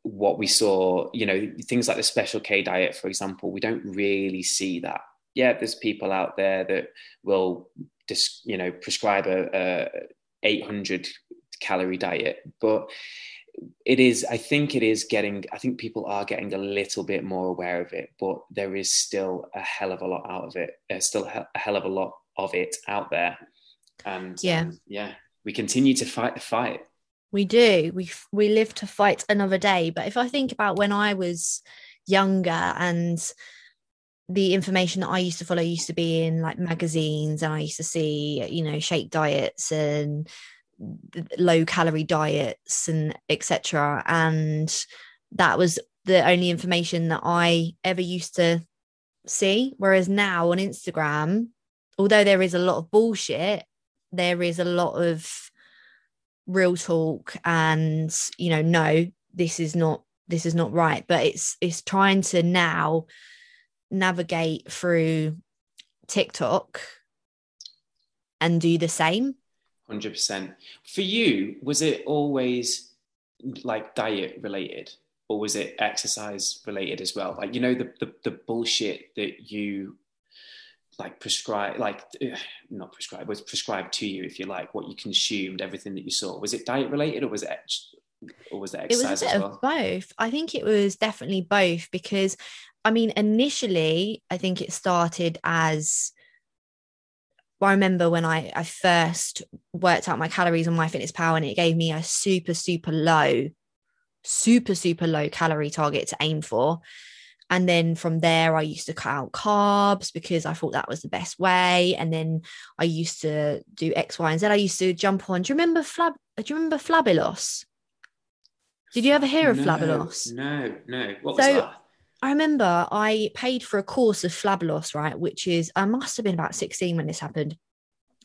Speaker 2: what we saw. You know, things like the special K diet, for example. We don't really see that. Yeah, there's people out there that will just you know prescribe a, a 800 calorie diet, but it is i think it is getting i think people are getting a little bit more aware of it but there is still a hell of a lot out of it there's still a hell of a lot of it out there and
Speaker 1: Yeah.
Speaker 2: um, yeah we continue to fight the fight
Speaker 1: We do. We we live to fight another day. But if I think about when I was younger and the information that I used to follow used to be in like magazines, and I used to see, you know, shake diets and low calorie diets and etc. And that was the only information that I ever used to see. Whereas now on Instagram, although there is a lot of bullshit, there is a lot of real talk and you know no this is not this is not right but it's it's trying to now navigate through TikTok and do the same
Speaker 2: 100% for you was it always like diet related or was it exercise related as well? Like you know the the, the bullshit that you like prescribe like (sighs) not prescribed was prescribed to you if you like what you consumed everything that you saw. Was it diet related or was it or was it exercise
Speaker 1: it was a bit well? of both. I think it was definitely both because i mean initially i think it started as well, I remember when I, I first worked out my calories on MyFitnessPal and it gave me a super, super low, super, super low calorie target to aim for. And then from there, I used to cut out carbs because I thought that was the best way. And then I used to do X, Y, and Z. I used to jump on. Do you remember Flab? Do you remember Flabelos? Did you ever hear of
Speaker 2: no,
Speaker 1: Flabelos?
Speaker 2: No, no. What
Speaker 1: so,
Speaker 2: was that?
Speaker 1: I remember I paid for a course of Flabelos, right? Which is, I must have been about 16 when this happened.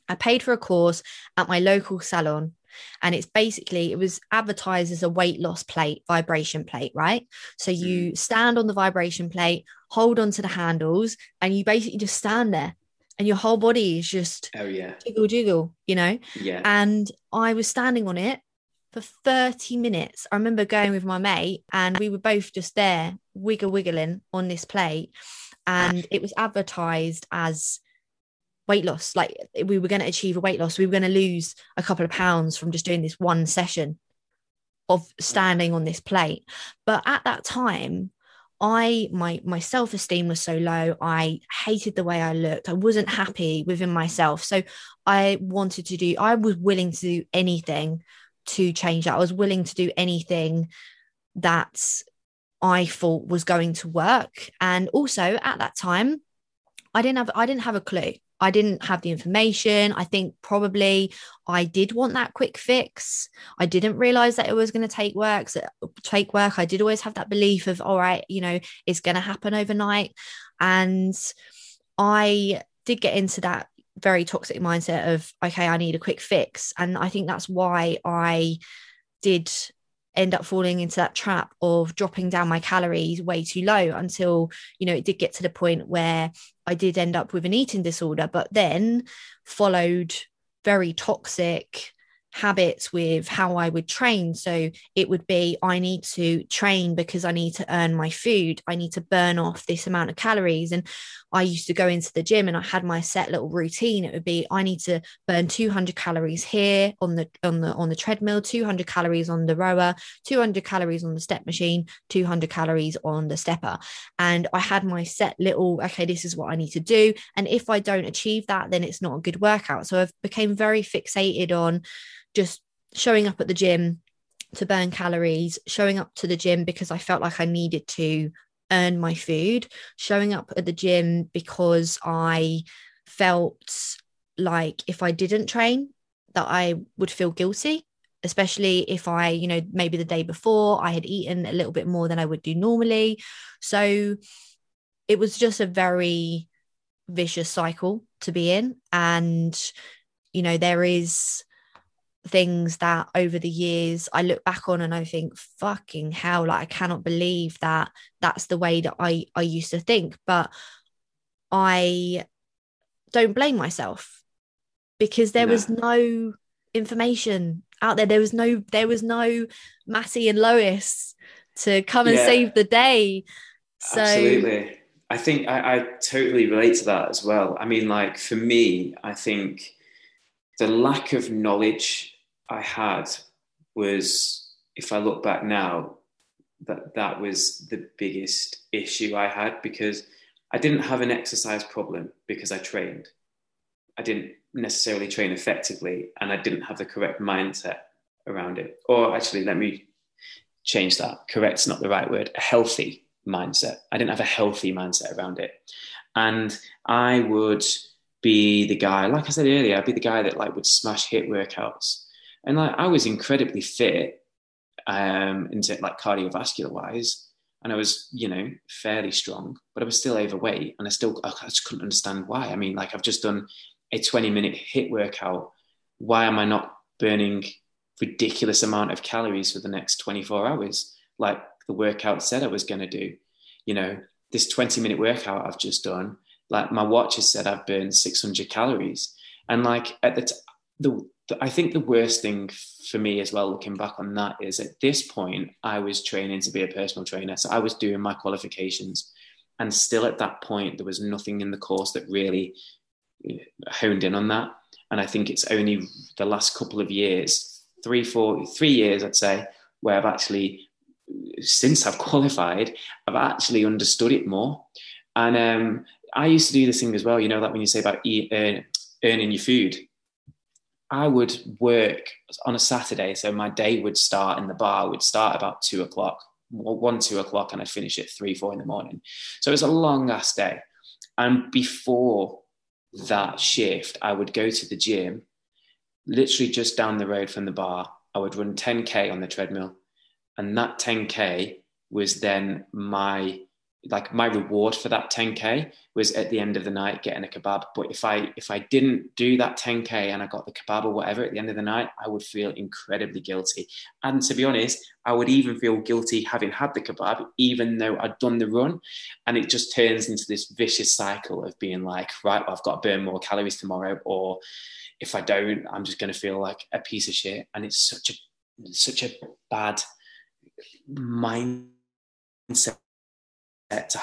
Speaker 1: I paid for a course at my local salon and it's basically it was advertised as a weight loss plate vibration plate right so you mm. stand on the vibration plate hold on to the handles and you basically just stand there and your whole body is just
Speaker 2: oh yeah
Speaker 1: jiggle jiggle you know
Speaker 2: yeah
Speaker 1: and i was standing on it for 30 minutes i remember going with my mate and we were both just there wiggle wiggling on this plate and it was advertised as weight loss. Like we were going to achieve a weight loss. We were going to lose a couple of pounds from just doing this one session of standing on this plate. But at that time, I my my self-esteem was so low. I hated the way I looked. I wasn't happy within myself. So I wanted to do, I was willing to do anything to change that. I was willing to do anything that I thought was going to work. And also at that time, I didn't have I didn't have a clue. I didn't have the information. I think probably I did want that quick fix. I didn't realize that it was going to take work. Take work. I did always have that belief of, all right, you know, it's going to happen overnight. And I did get into that very toxic mindset of, okay, I need a quick fix. And I think that's why I did end up falling into that trap of dropping down my calories way too low until you know it did get to the point where I did end up with an eating disorder but then followed very toxic habits with how I would train. So it would be I need to train because I need to earn my food. I need to burn off this amount of calories. And I used to go into the gym and I had my set little routine. It would be I need to burn 200 calories here on the on the on the treadmill, 200 calories on the rower, 200 calories on the step machine, 200 calories on the stepper. And I had my set little okay, this is what I need to do. And if I don't achieve that, then it's not a good workout. So I've became very fixated on just showing up at the gym to burn calories, showing up to the gym because I felt like I needed to earn my food, showing up at the gym because I felt like if I didn't train, that I would feel guilty, especially if I, you know, maybe the day before I had eaten a little bit more than I would do normally. So it was just a very vicious cycle to be in. And, you know, there is things that over the years I look back on and I think fucking hell like I cannot believe that that's the way that I I used to think. But I don't blame myself because there no. was no information out there. There was no there was no Matty and Lois to come and yeah. save the day. So
Speaker 2: absolutely. I think I, I totally relate to that as well. I mean like for me I think the lack of knowledge I had was, if I look back now, that that was the biggest issue I had because I didn't have an exercise problem because I trained. I didn't necessarily train effectively and I didn't have the correct mindset around it. Or actually, let me change that. Correct's not the right word. A healthy mindset. I didn't have a healthy mindset around it. And I would be the guy, like I said earlier, I'd be the guy that like would smash HIIT workouts. And like I was incredibly fit, um, into like cardiovascular wise. And I was, you know, fairly strong, but I was still overweight. And I still I just couldn't understand why. I mean, like I've just done a 20 minute HIIT workout. Why am I not burning ridiculous amount of calories for the next 24 hours? Like the workout said I was going to do. You know, this 20 minute workout I've just done, like my watch has said I've burned 600 calories. And like at the, t- the, the, I think the worst thing for me as well, looking back on that, is at this point, I was training to be a personal trainer. So I was doing my qualifications. And still at that point, there was nothing in the course that really honed in on that. And I think it's only the last couple of years, three, four, three years, I'd say, where I've actually since I've (laughs) qualified, I've actually understood it more. And um, I used to do this thing as well, you know, that when you say about eat, uh, earning your food, I would work on a Saturday. So my day would start in the bar, would start about two o'clock, one, two o'clock, and I'd finish at three, four in the morning. So it was a long ass day. And before that shift, I would go to the gym, literally just down the road from the bar. I would run 10K on the treadmill and that 10k was then my like my reward for that 10k was at the end of the night getting a kebab. But if i if i didn't do that 10k and i got the kebab or whatever at the end of the night i would feel incredibly guilty. And to be honest i would even feel guilty having had the kebab even though i'd done the run. And it just turns into this vicious cycle of being like right well, i've got to burn more calories tomorrow or if i don't i'm just going to feel like a piece of shit. And it's such a such a bad mindset Uh, to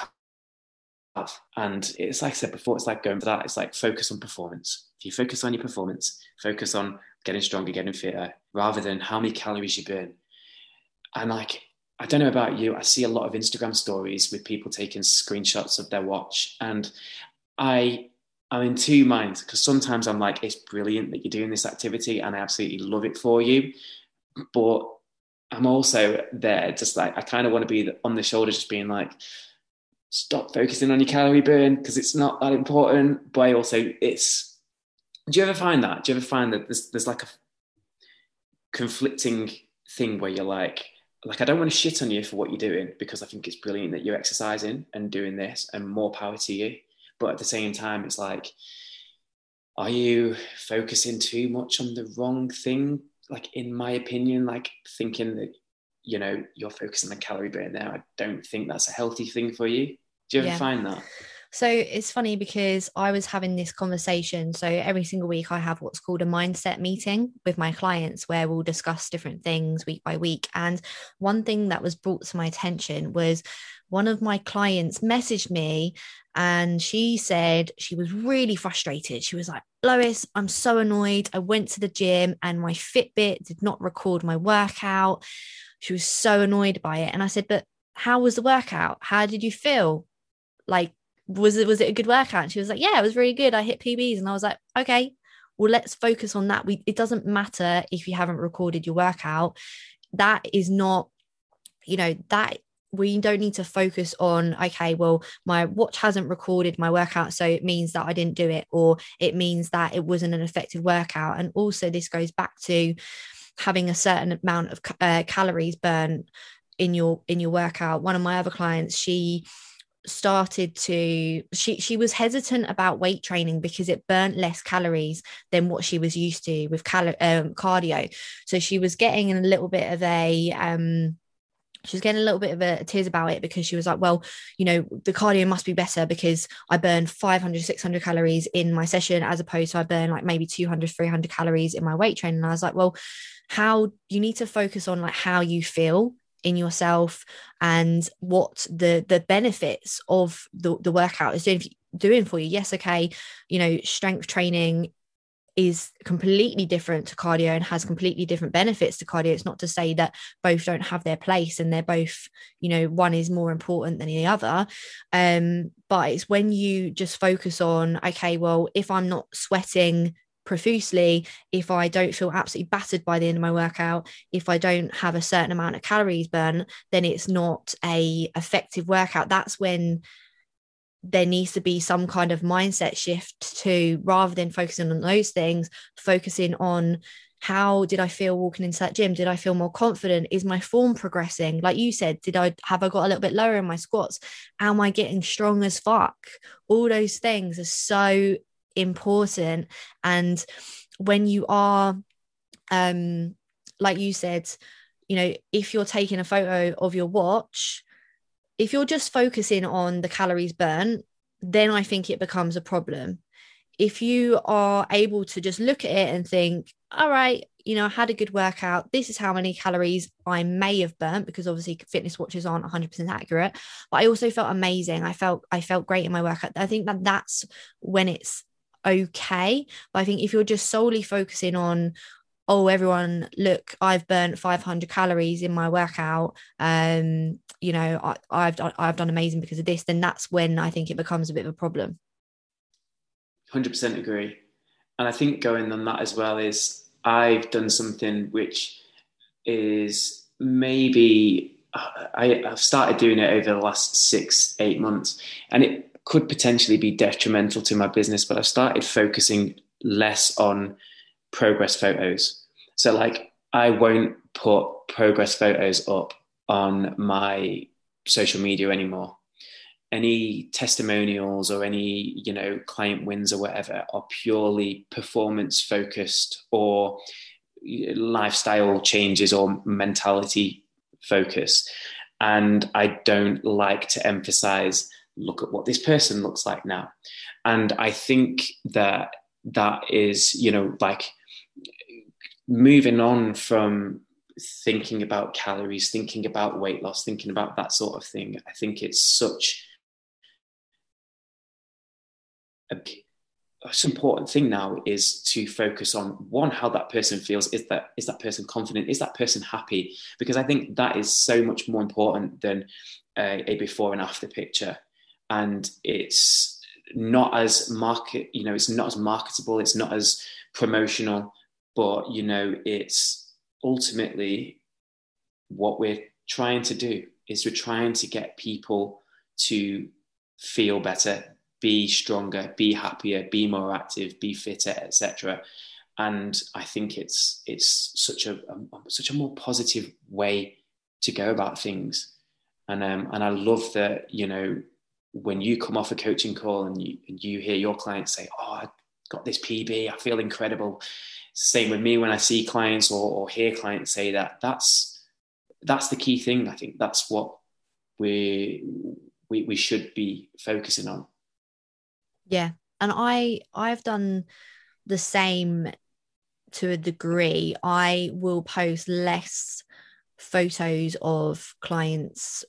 Speaker 2: have. And it's like I said before, it's like going for that. It's like focus on performance. If you focus on your performance, focus on getting stronger, getting fitter, rather than how many calories you burn. And like, I don't know about you, I see a lot of Instagram stories with people taking screenshots of their watch. And I I'm in two minds because sometimes I'm like, it's brilliant that you're doing this activity and I absolutely love it for you. But I'm also there, just like I kind of want to be on the shoulder, just being like, stop focusing on your calorie burn because it's not that important. But I also, it's. Do you ever find that? Do you ever find that there's there's like a conflicting thing where you're like, like I don't want to shit on you for what you're doing because I think it's brilliant that you're exercising and doing this, and more power to you. But at the same time, it's like, are you focusing too much on the wrong thing like in my opinion, like thinking that you know you're focusing on calorie burn there. I don't think that's a healthy thing for you. Do you ever yeah. find that?
Speaker 1: So it's funny because I was having this conversation. So every single week, I have what's called a mindset meeting with my clients where we'll discuss different things week by week. And one thing that was brought to my attention was one of my clients messaged me and she said she was really frustrated. She was like, Lois, I'm so annoyed. I went to the gym and my Fitbit did not record my workout. She was so annoyed by it. And I said, But how was the workout? How did you feel? Like, was it was it a good workout? And she was like, Yeah, it was really good. I hit PBs. And I was like, Okay, well, let's focus on that. We it doesn't matter if you haven't recorded your workout. That is not, you know, that we don't need to focus on okay well my watch hasn't recorded my workout so it means that i didn't do it or it means that it wasn't an effective workout and also this goes back to having a certain amount of uh, calories burn in your in your workout one of my other clients she started to she she was hesitant about weight training because it burnt less calories than what she was used to with cal- um, cardio. So she was getting a little bit of a um she was getting a little bit of a tears about it because she was like well you know the cardio must be better because i burn 500 600 calories in my session as opposed to i burn like maybe 200 300 calories in my weight training. And i was like well how you need to focus on like how you feel in yourself and what the the benefits of the, the workout is doing doing for you yes okay you know strength training is completely different to cardio and has completely different benefits to cardio. It's not to say that both don't have their place and they're both, you know, one is more important than the other. Um, but it's when you just focus on, okay, well, if I'm not sweating profusely, if I don't feel absolutely battered by the end of my workout, if I don't have a certain amount of calories burn, then it's not a effective workout. That's when there needs to be some kind of mindset shift to rather than focusing on those things, focusing on how did I feel walking into that gym? Did I feel more confident? Is my form progressing? Like you said, did I have I got a little bit lower in my squats? Am I getting strong as fuck? All those things are so important. And when you are, um, like you said, you know, if you're taking a photo of your watch, if you're just focusing on the calories burnt, then I think it becomes a problem. If you are able to just look at it and think, all right, you know, I had a good workout. This is how many calories I may have burnt because obviously fitness watches aren't 100% accurate. But I also felt amazing. I felt I felt great in my workout. I think that that's when it's okay. But I think if you're just solely focusing on oh everyone look i've burnt 500 calories in my workout um you know I, have done i've done amazing because of this then that's when i think it becomes a bit of a problem.
Speaker 2: 100% agree. And i think going on that as well is i've done something which is maybe I, i've started doing it over the last six eight months. And it could potentially be detrimental to my business but i've started focusing less on progress photos. So like I won't put progress photos up on my social media anymore. Any testimonials or any, you know, client wins or whatever are purely performance focused or lifestyle changes or mentality focus. And I don't like to emphasize, look at what this person looks like now. And I think that that is, you know, like moving on from thinking about calories, thinking about weight loss, thinking about that sort of thing, I think it's such a important thing now is to focus on one how that person feels. Is that is that person confident? Is that person happy? Because i think that is so much more important than a before and after picture and it's not as market you know it's not as marketable it's not as promotional but you know it's ultimately what we're trying to do is we're trying to get people to feel better be stronger be happier be more active be fitter etc and i think it's it's such a, a, such a more positive way to go about things. And um, and i love that you know when you come off a coaching call and you and you hear your clients say oh i got this pb i feel incredible same with me when I see clients or, or hear clients say that. That's that's the key thing. I think that's what we we we should be focusing on.
Speaker 1: Yeah, and I I've done the same to a degree. I will post less photos of clients'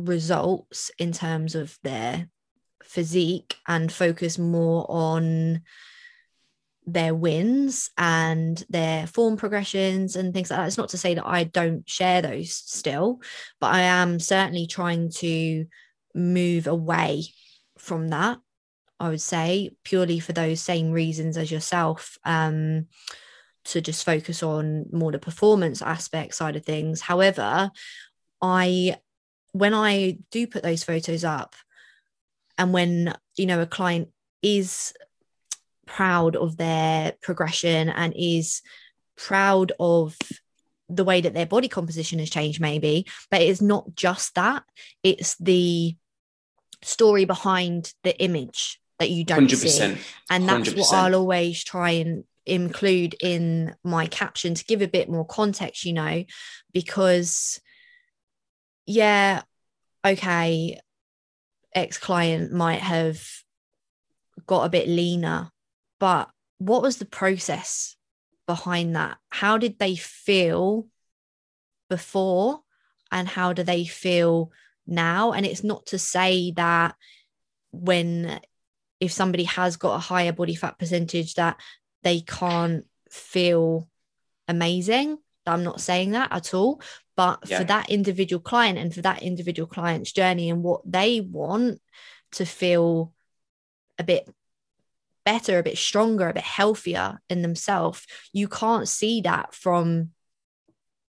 Speaker 1: results in terms of their physique and focus more on their wins and their form progressions and things like that. It's not to say that I don't share those still, but I am certainly trying to move away from that. I would say purely for those same reasons as yourself, um, to just focus on more the performance aspect side of things. However, I when I do put those photos up, and when you know a client is proud of their progression and is proud of the way that their body composition has changed maybe but it's not just that it's the story behind the image that you don't 100%, see and that's 100%. what I'll always try and include in my caption to give a bit more context you know because yeah okay ex client might have got a bit leaner but what was the process behind that? How did they feel before and how do they feel now? And it's not to say that when if somebody has got a higher body fat percentage that they can't feel amazing. I'm not saying that at all. But yeah. for that individual client and for that individual client's journey and what they want to feel a bit better, a bit stronger, a bit healthier in themselves. You can't see that from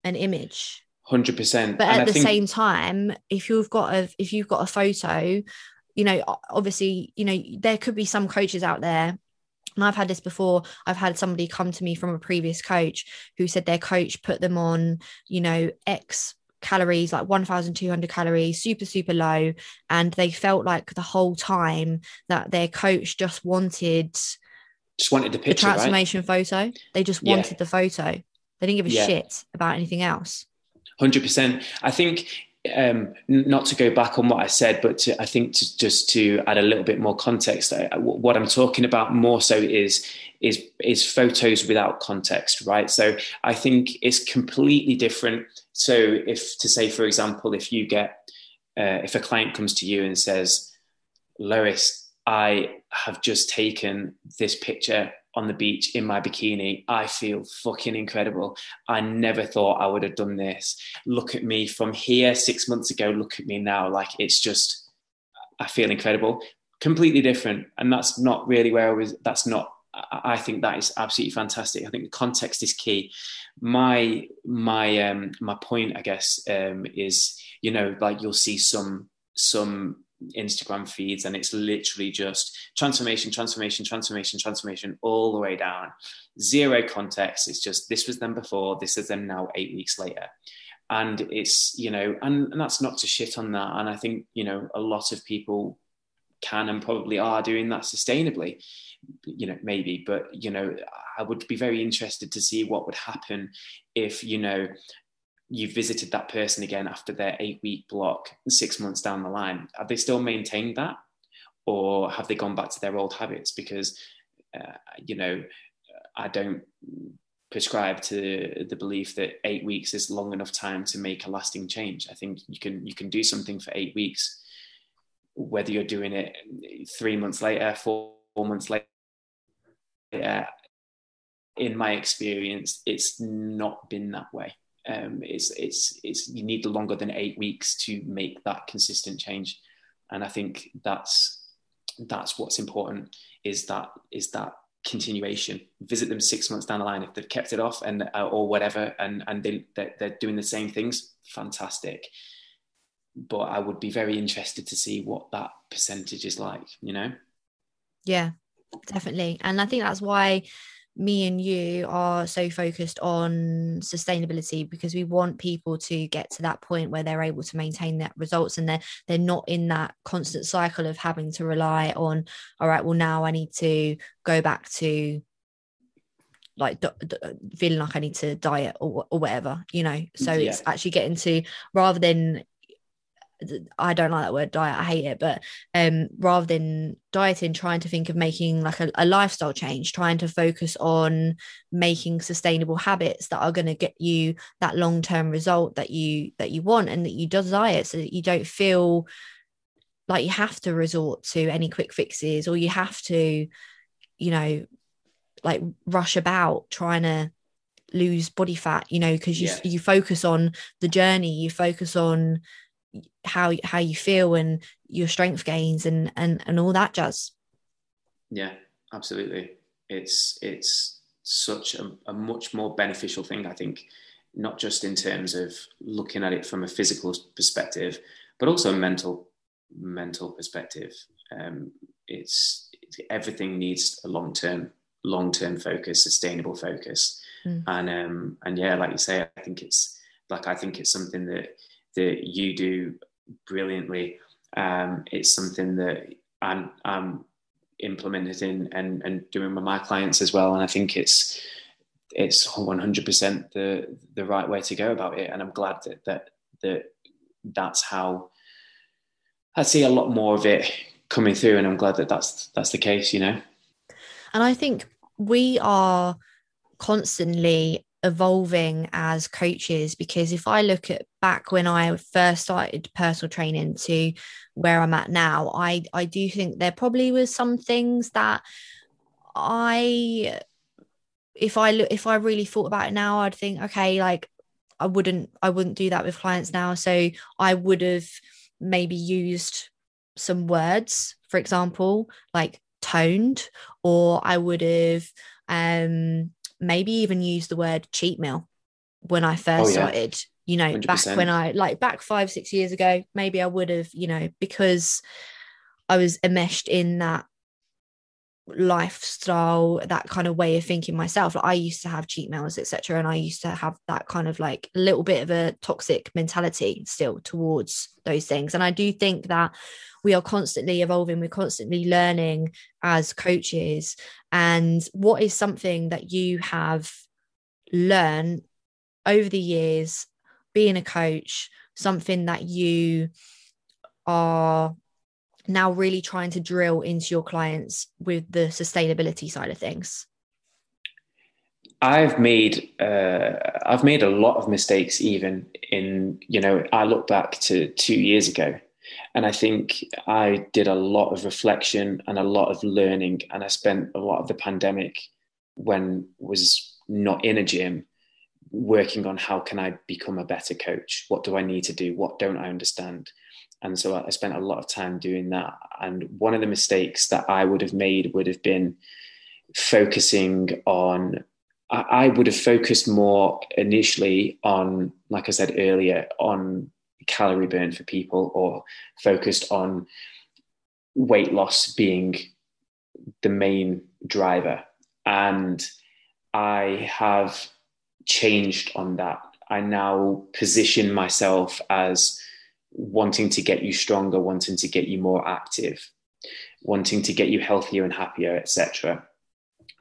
Speaker 1: an image.
Speaker 2: Hundred percent.
Speaker 1: But and at I the think... same time, if you've got a if you've got a photo you know, obviously, you know, there could be some coaches out there and I've had this before. I've had somebody come to me from a previous coach who said their coach put them on, you know, X calories, like 1,200 calories, super, super low. And they felt like the whole time that their coach just wanted
Speaker 2: just wanted the picture,
Speaker 1: the transformation right? photo. They just wanted yeah. the photo. They didn't give a yeah. shit about anything else.
Speaker 2: Hundred percent. I think um, not to go back on what I said, but to, I think to, just to add a little bit more context, I, what I'm talking about more so is is is photos without context, right? So I think it's completely different. So if to say, for example, if you get uh, if a client comes to you and says, Lois, I have just taken this picture on the beach in my bikini. I feel fucking incredible. I never thought I would have done this. Look at me from here six months ago. Look at me now. Like it's just, I feel incredible. Completely different. And that's not really where I was. That's not, I think that is absolutely fantastic. I think the context is key. My, my, um, my point, I guess, um, is, you know, like you'll see some, some Instagram feeds, and it's literally just transformation, transformation, transformation, transformation all the way down. Zero context. It's just this was them before, this is them now, eight weeks later. And it's, you know, and, and that's not to shit on that. And I think, you know, a lot of people can and probably are doing that sustainably you know maybe but you know i would be very interested to see what would happen if you know you visited that person again after their eight week block six months down the line have they still maintained that? Or have they gone back to their old habits? Because uh, you know i don't prescribe to the belief that eight weeks is long enough time to make a lasting change. I think you can you can do something for eight weeks whether you're doing it three months later four, four months later. In my experience it's not been that way um, it's it's it's you need longer than eight weeks to make that consistent change, and I think that's that's what's important is that is that continuation. Visit them six months down the line if they've kept it off and uh, or whatever, and and they they're, they're doing the same things. Fantastic, but I would be very interested to see what that percentage is like. You know.
Speaker 1: Yeah, definitely, and I think that's why me and you are so focused on sustainability because we want people to get to that point where they're able to maintain that results and they're they're not in that constant cycle of having to rely on all right well now i need to go back to like d- d- feeling like I need to diet or, or whatever, you know. So yeah. it's actually getting to rather than I don't like that word diet. I hate it. But um, rather than dieting, trying to think of making like a, a lifestyle change, trying to focus on making sustainable habits that are going to get you that long term result that you that you want and that you desire, so that you don't feel like you have to resort to any quick fixes or you have to, you know, like rush about trying to lose body fat you know because you yeah. you focus on the journey you focus on how how you feel and your strength gains and and and all that jazz.
Speaker 2: Yeah absolutely. It's it's such a, a much more beneficial thing i think not just in terms of looking at it from a physical perspective but also a mental mental perspective. Um, it's, it's everything needs a long term long term focus sustainable focus. Mm. and um and yeah like you say i think it's like i think it's something that that you do brilliantly. Um, it's something that I'm, I'm implementing and, and doing with my clients as well. And I think it's it's 100% the the right way to go about it. And I'm glad that that that that's how I see a lot more of it coming through. And I'm glad that that's that's the case. You know.
Speaker 1: And I think we are constantly evolving as coaches because if I look at back when I first started personal training to where I'm at now, I I do think there probably was some things that I if I look if I really thought about it now, I'd think, okay, like I wouldn't I wouldn't do that with clients now. So I would have maybe used some words, for example, like toned, or I would have um maybe even use the word cheat meal when I first oh, yeah. started. You know, 100%. back when I like back five, six years ago, maybe I would have, you know, because I was enmeshed in that lifestyle that kind of way of thinking myself. Like i used to have cheat meals etc and i used to have that kind of like a little bit of a toxic mentality still towards those things. And i do think that we are constantly evolving we're constantly learning as coaches. And what is something that you have learned over the years being a coach something that you are now really trying to drill into your clients with the sustainability side of things?
Speaker 2: I've made uh, I've made a lot of mistakes. Even in you know, I look back to two years ago, and I think I did a lot of reflection and a lot of learning. And I spent a lot of the pandemic when was not in a gym working on how can I become a better coach? What do I need to do? What don't I understand? And so I spent a lot of time doing that. And one of the mistakes that I would have made would have been focusing on, I would have focused more initially on, like I said earlier, on calorie burn for people or focused on weight loss being the main driver. And I have changed on that. I now position myself as wanting to get you stronger, wanting to get you more active, wanting to get you healthier and happier, etc.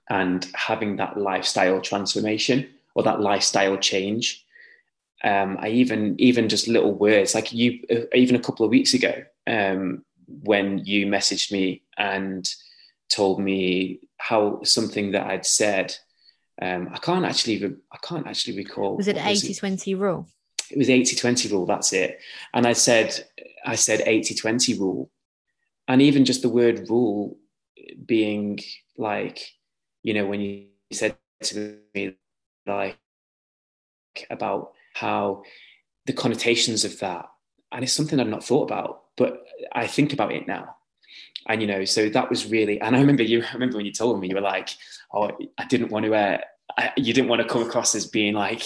Speaker 2: And having that lifestyle transformation or that lifestyle change. Um, I even even just little words like you even a couple of weeks ago um, when you messaged me and told me how something that I'd said. Um, I can't actually I can't actually recall.
Speaker 1: Was it 80 20 rule?
Speaker 2: It was 80 20 rule that's it. And i said i said 80 20 rule. And even just the word rule being like you know when you said to me like about how the connotations of that and it's something i've not thought about but i think about it now. And you know so that was really and i remember you I remember when you told me you were like oh i didn't want to uh, you didn't want to come across as being like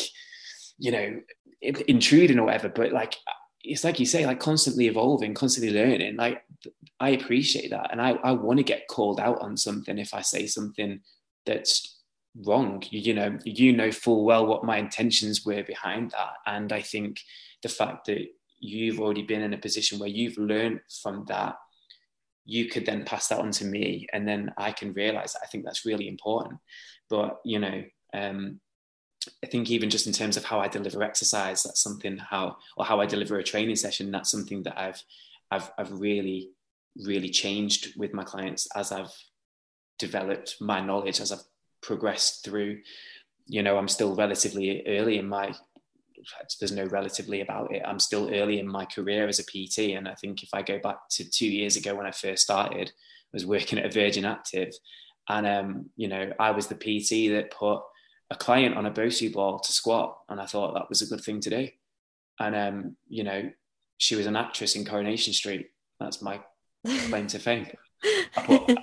Speaker 2: you know intruding or whatever but like it's like you say like constantly evolving constantly learning like i appreciate that and i, I want to get called out on something if i say something that's wrong you, you know you know full well what my intentions were behind that and i think the fact that you've already been in a position where you've learned from that you could then pass that on to me and then i can realize that. I think that's really important but you know um, I think even just in terms of how I deliver exercise, that's something how or how I deliver a training session. That's something that I've I've I've really really changed with my clients as I've developed my knowledge as I've progressed through. You know, I'm still relatively early in my. There's no relatively about it. I'm still early in my career as a PT, and I think if I go back to two years ago when I first started, I was working at a Virgin Active, and um, you know, I was the PT that put a client on a Bosu ball to squat, and I thought that was a good thing to do. And um, you know, she was an actress in Coronation Street. That's my claim to fame. I put,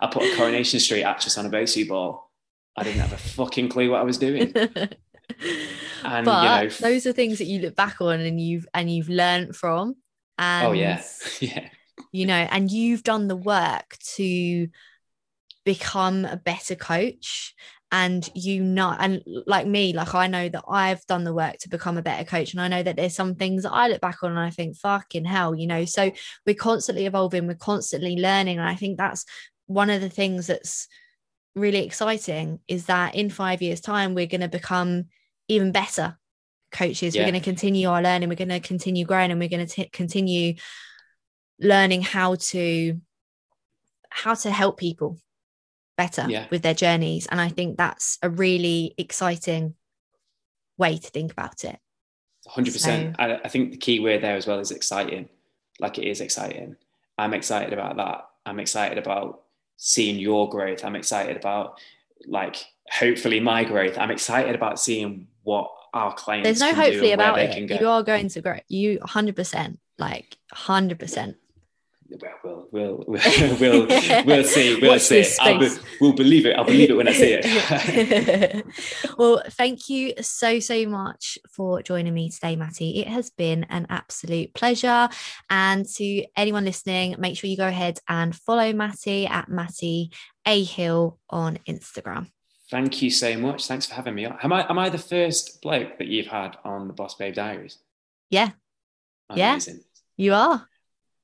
Speaker 2: I put a Coronation Street actress on a Bosu ball. I didn't have a fucking clue what I was doing. (laughs)
Speaker 1: And but you know, those are things that you look back on and you've and you've learned from. And
Speaker 2: oh yeah, (laughs) yeah.
Speaker 1: You know, and you've done the work to become a better coach and you know and like me like i know that i've done the work to become a better coach and i know that there's some things i look back on and i think fucking hell you know? So we're constantly evolving we're constantly learning and i think that's one of the things that's really exciting is that in five years time we're going to become even better coaches. Yeah. we're going to continue our learning we're going to continue growing and we're going to continue learning how to how to help people better yeah. with their journeys. And I think that's a really exciting way to think about it.
Speaker 2: 100%. So, I, I think the key word there as well is exciting. Like it is exciting. I'm excited about that. I'm excited about seeing your growth. I'm excited about like hopefully my growth. I'm excited about seeing what our clients.
Speaker 1: There's no hopefully about it. You are going to grow. You 100 percent like 100 percent
Speaker 2: well, we'll, (laughs) we'll, we'll, we'll see. We'll Watch see. Be, we'll believe it. I'll believe it when I see
Speaker 1: it. (laughs) (laughs) well, thank you so, so much for joining me today, Matty. It has been an absolute pleasure. And to anyone listening, make sure you go ahead and follow Matty at Matty A Hill on Instagram.
Speaker 2: Thank you so much. Thanks for having me. Am I am I the first bloke that you've had on the Boss Babe Diaries?
Speaker 1: Yeah. Amazing. Yeah. You are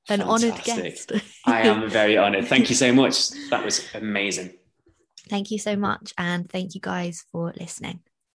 Speaker 1: an honoured guest.
Speaker 2: I am very honoured. Thank you so much. That was amazing.
Speaker 1: Thank you so much. And thank you guys for listening.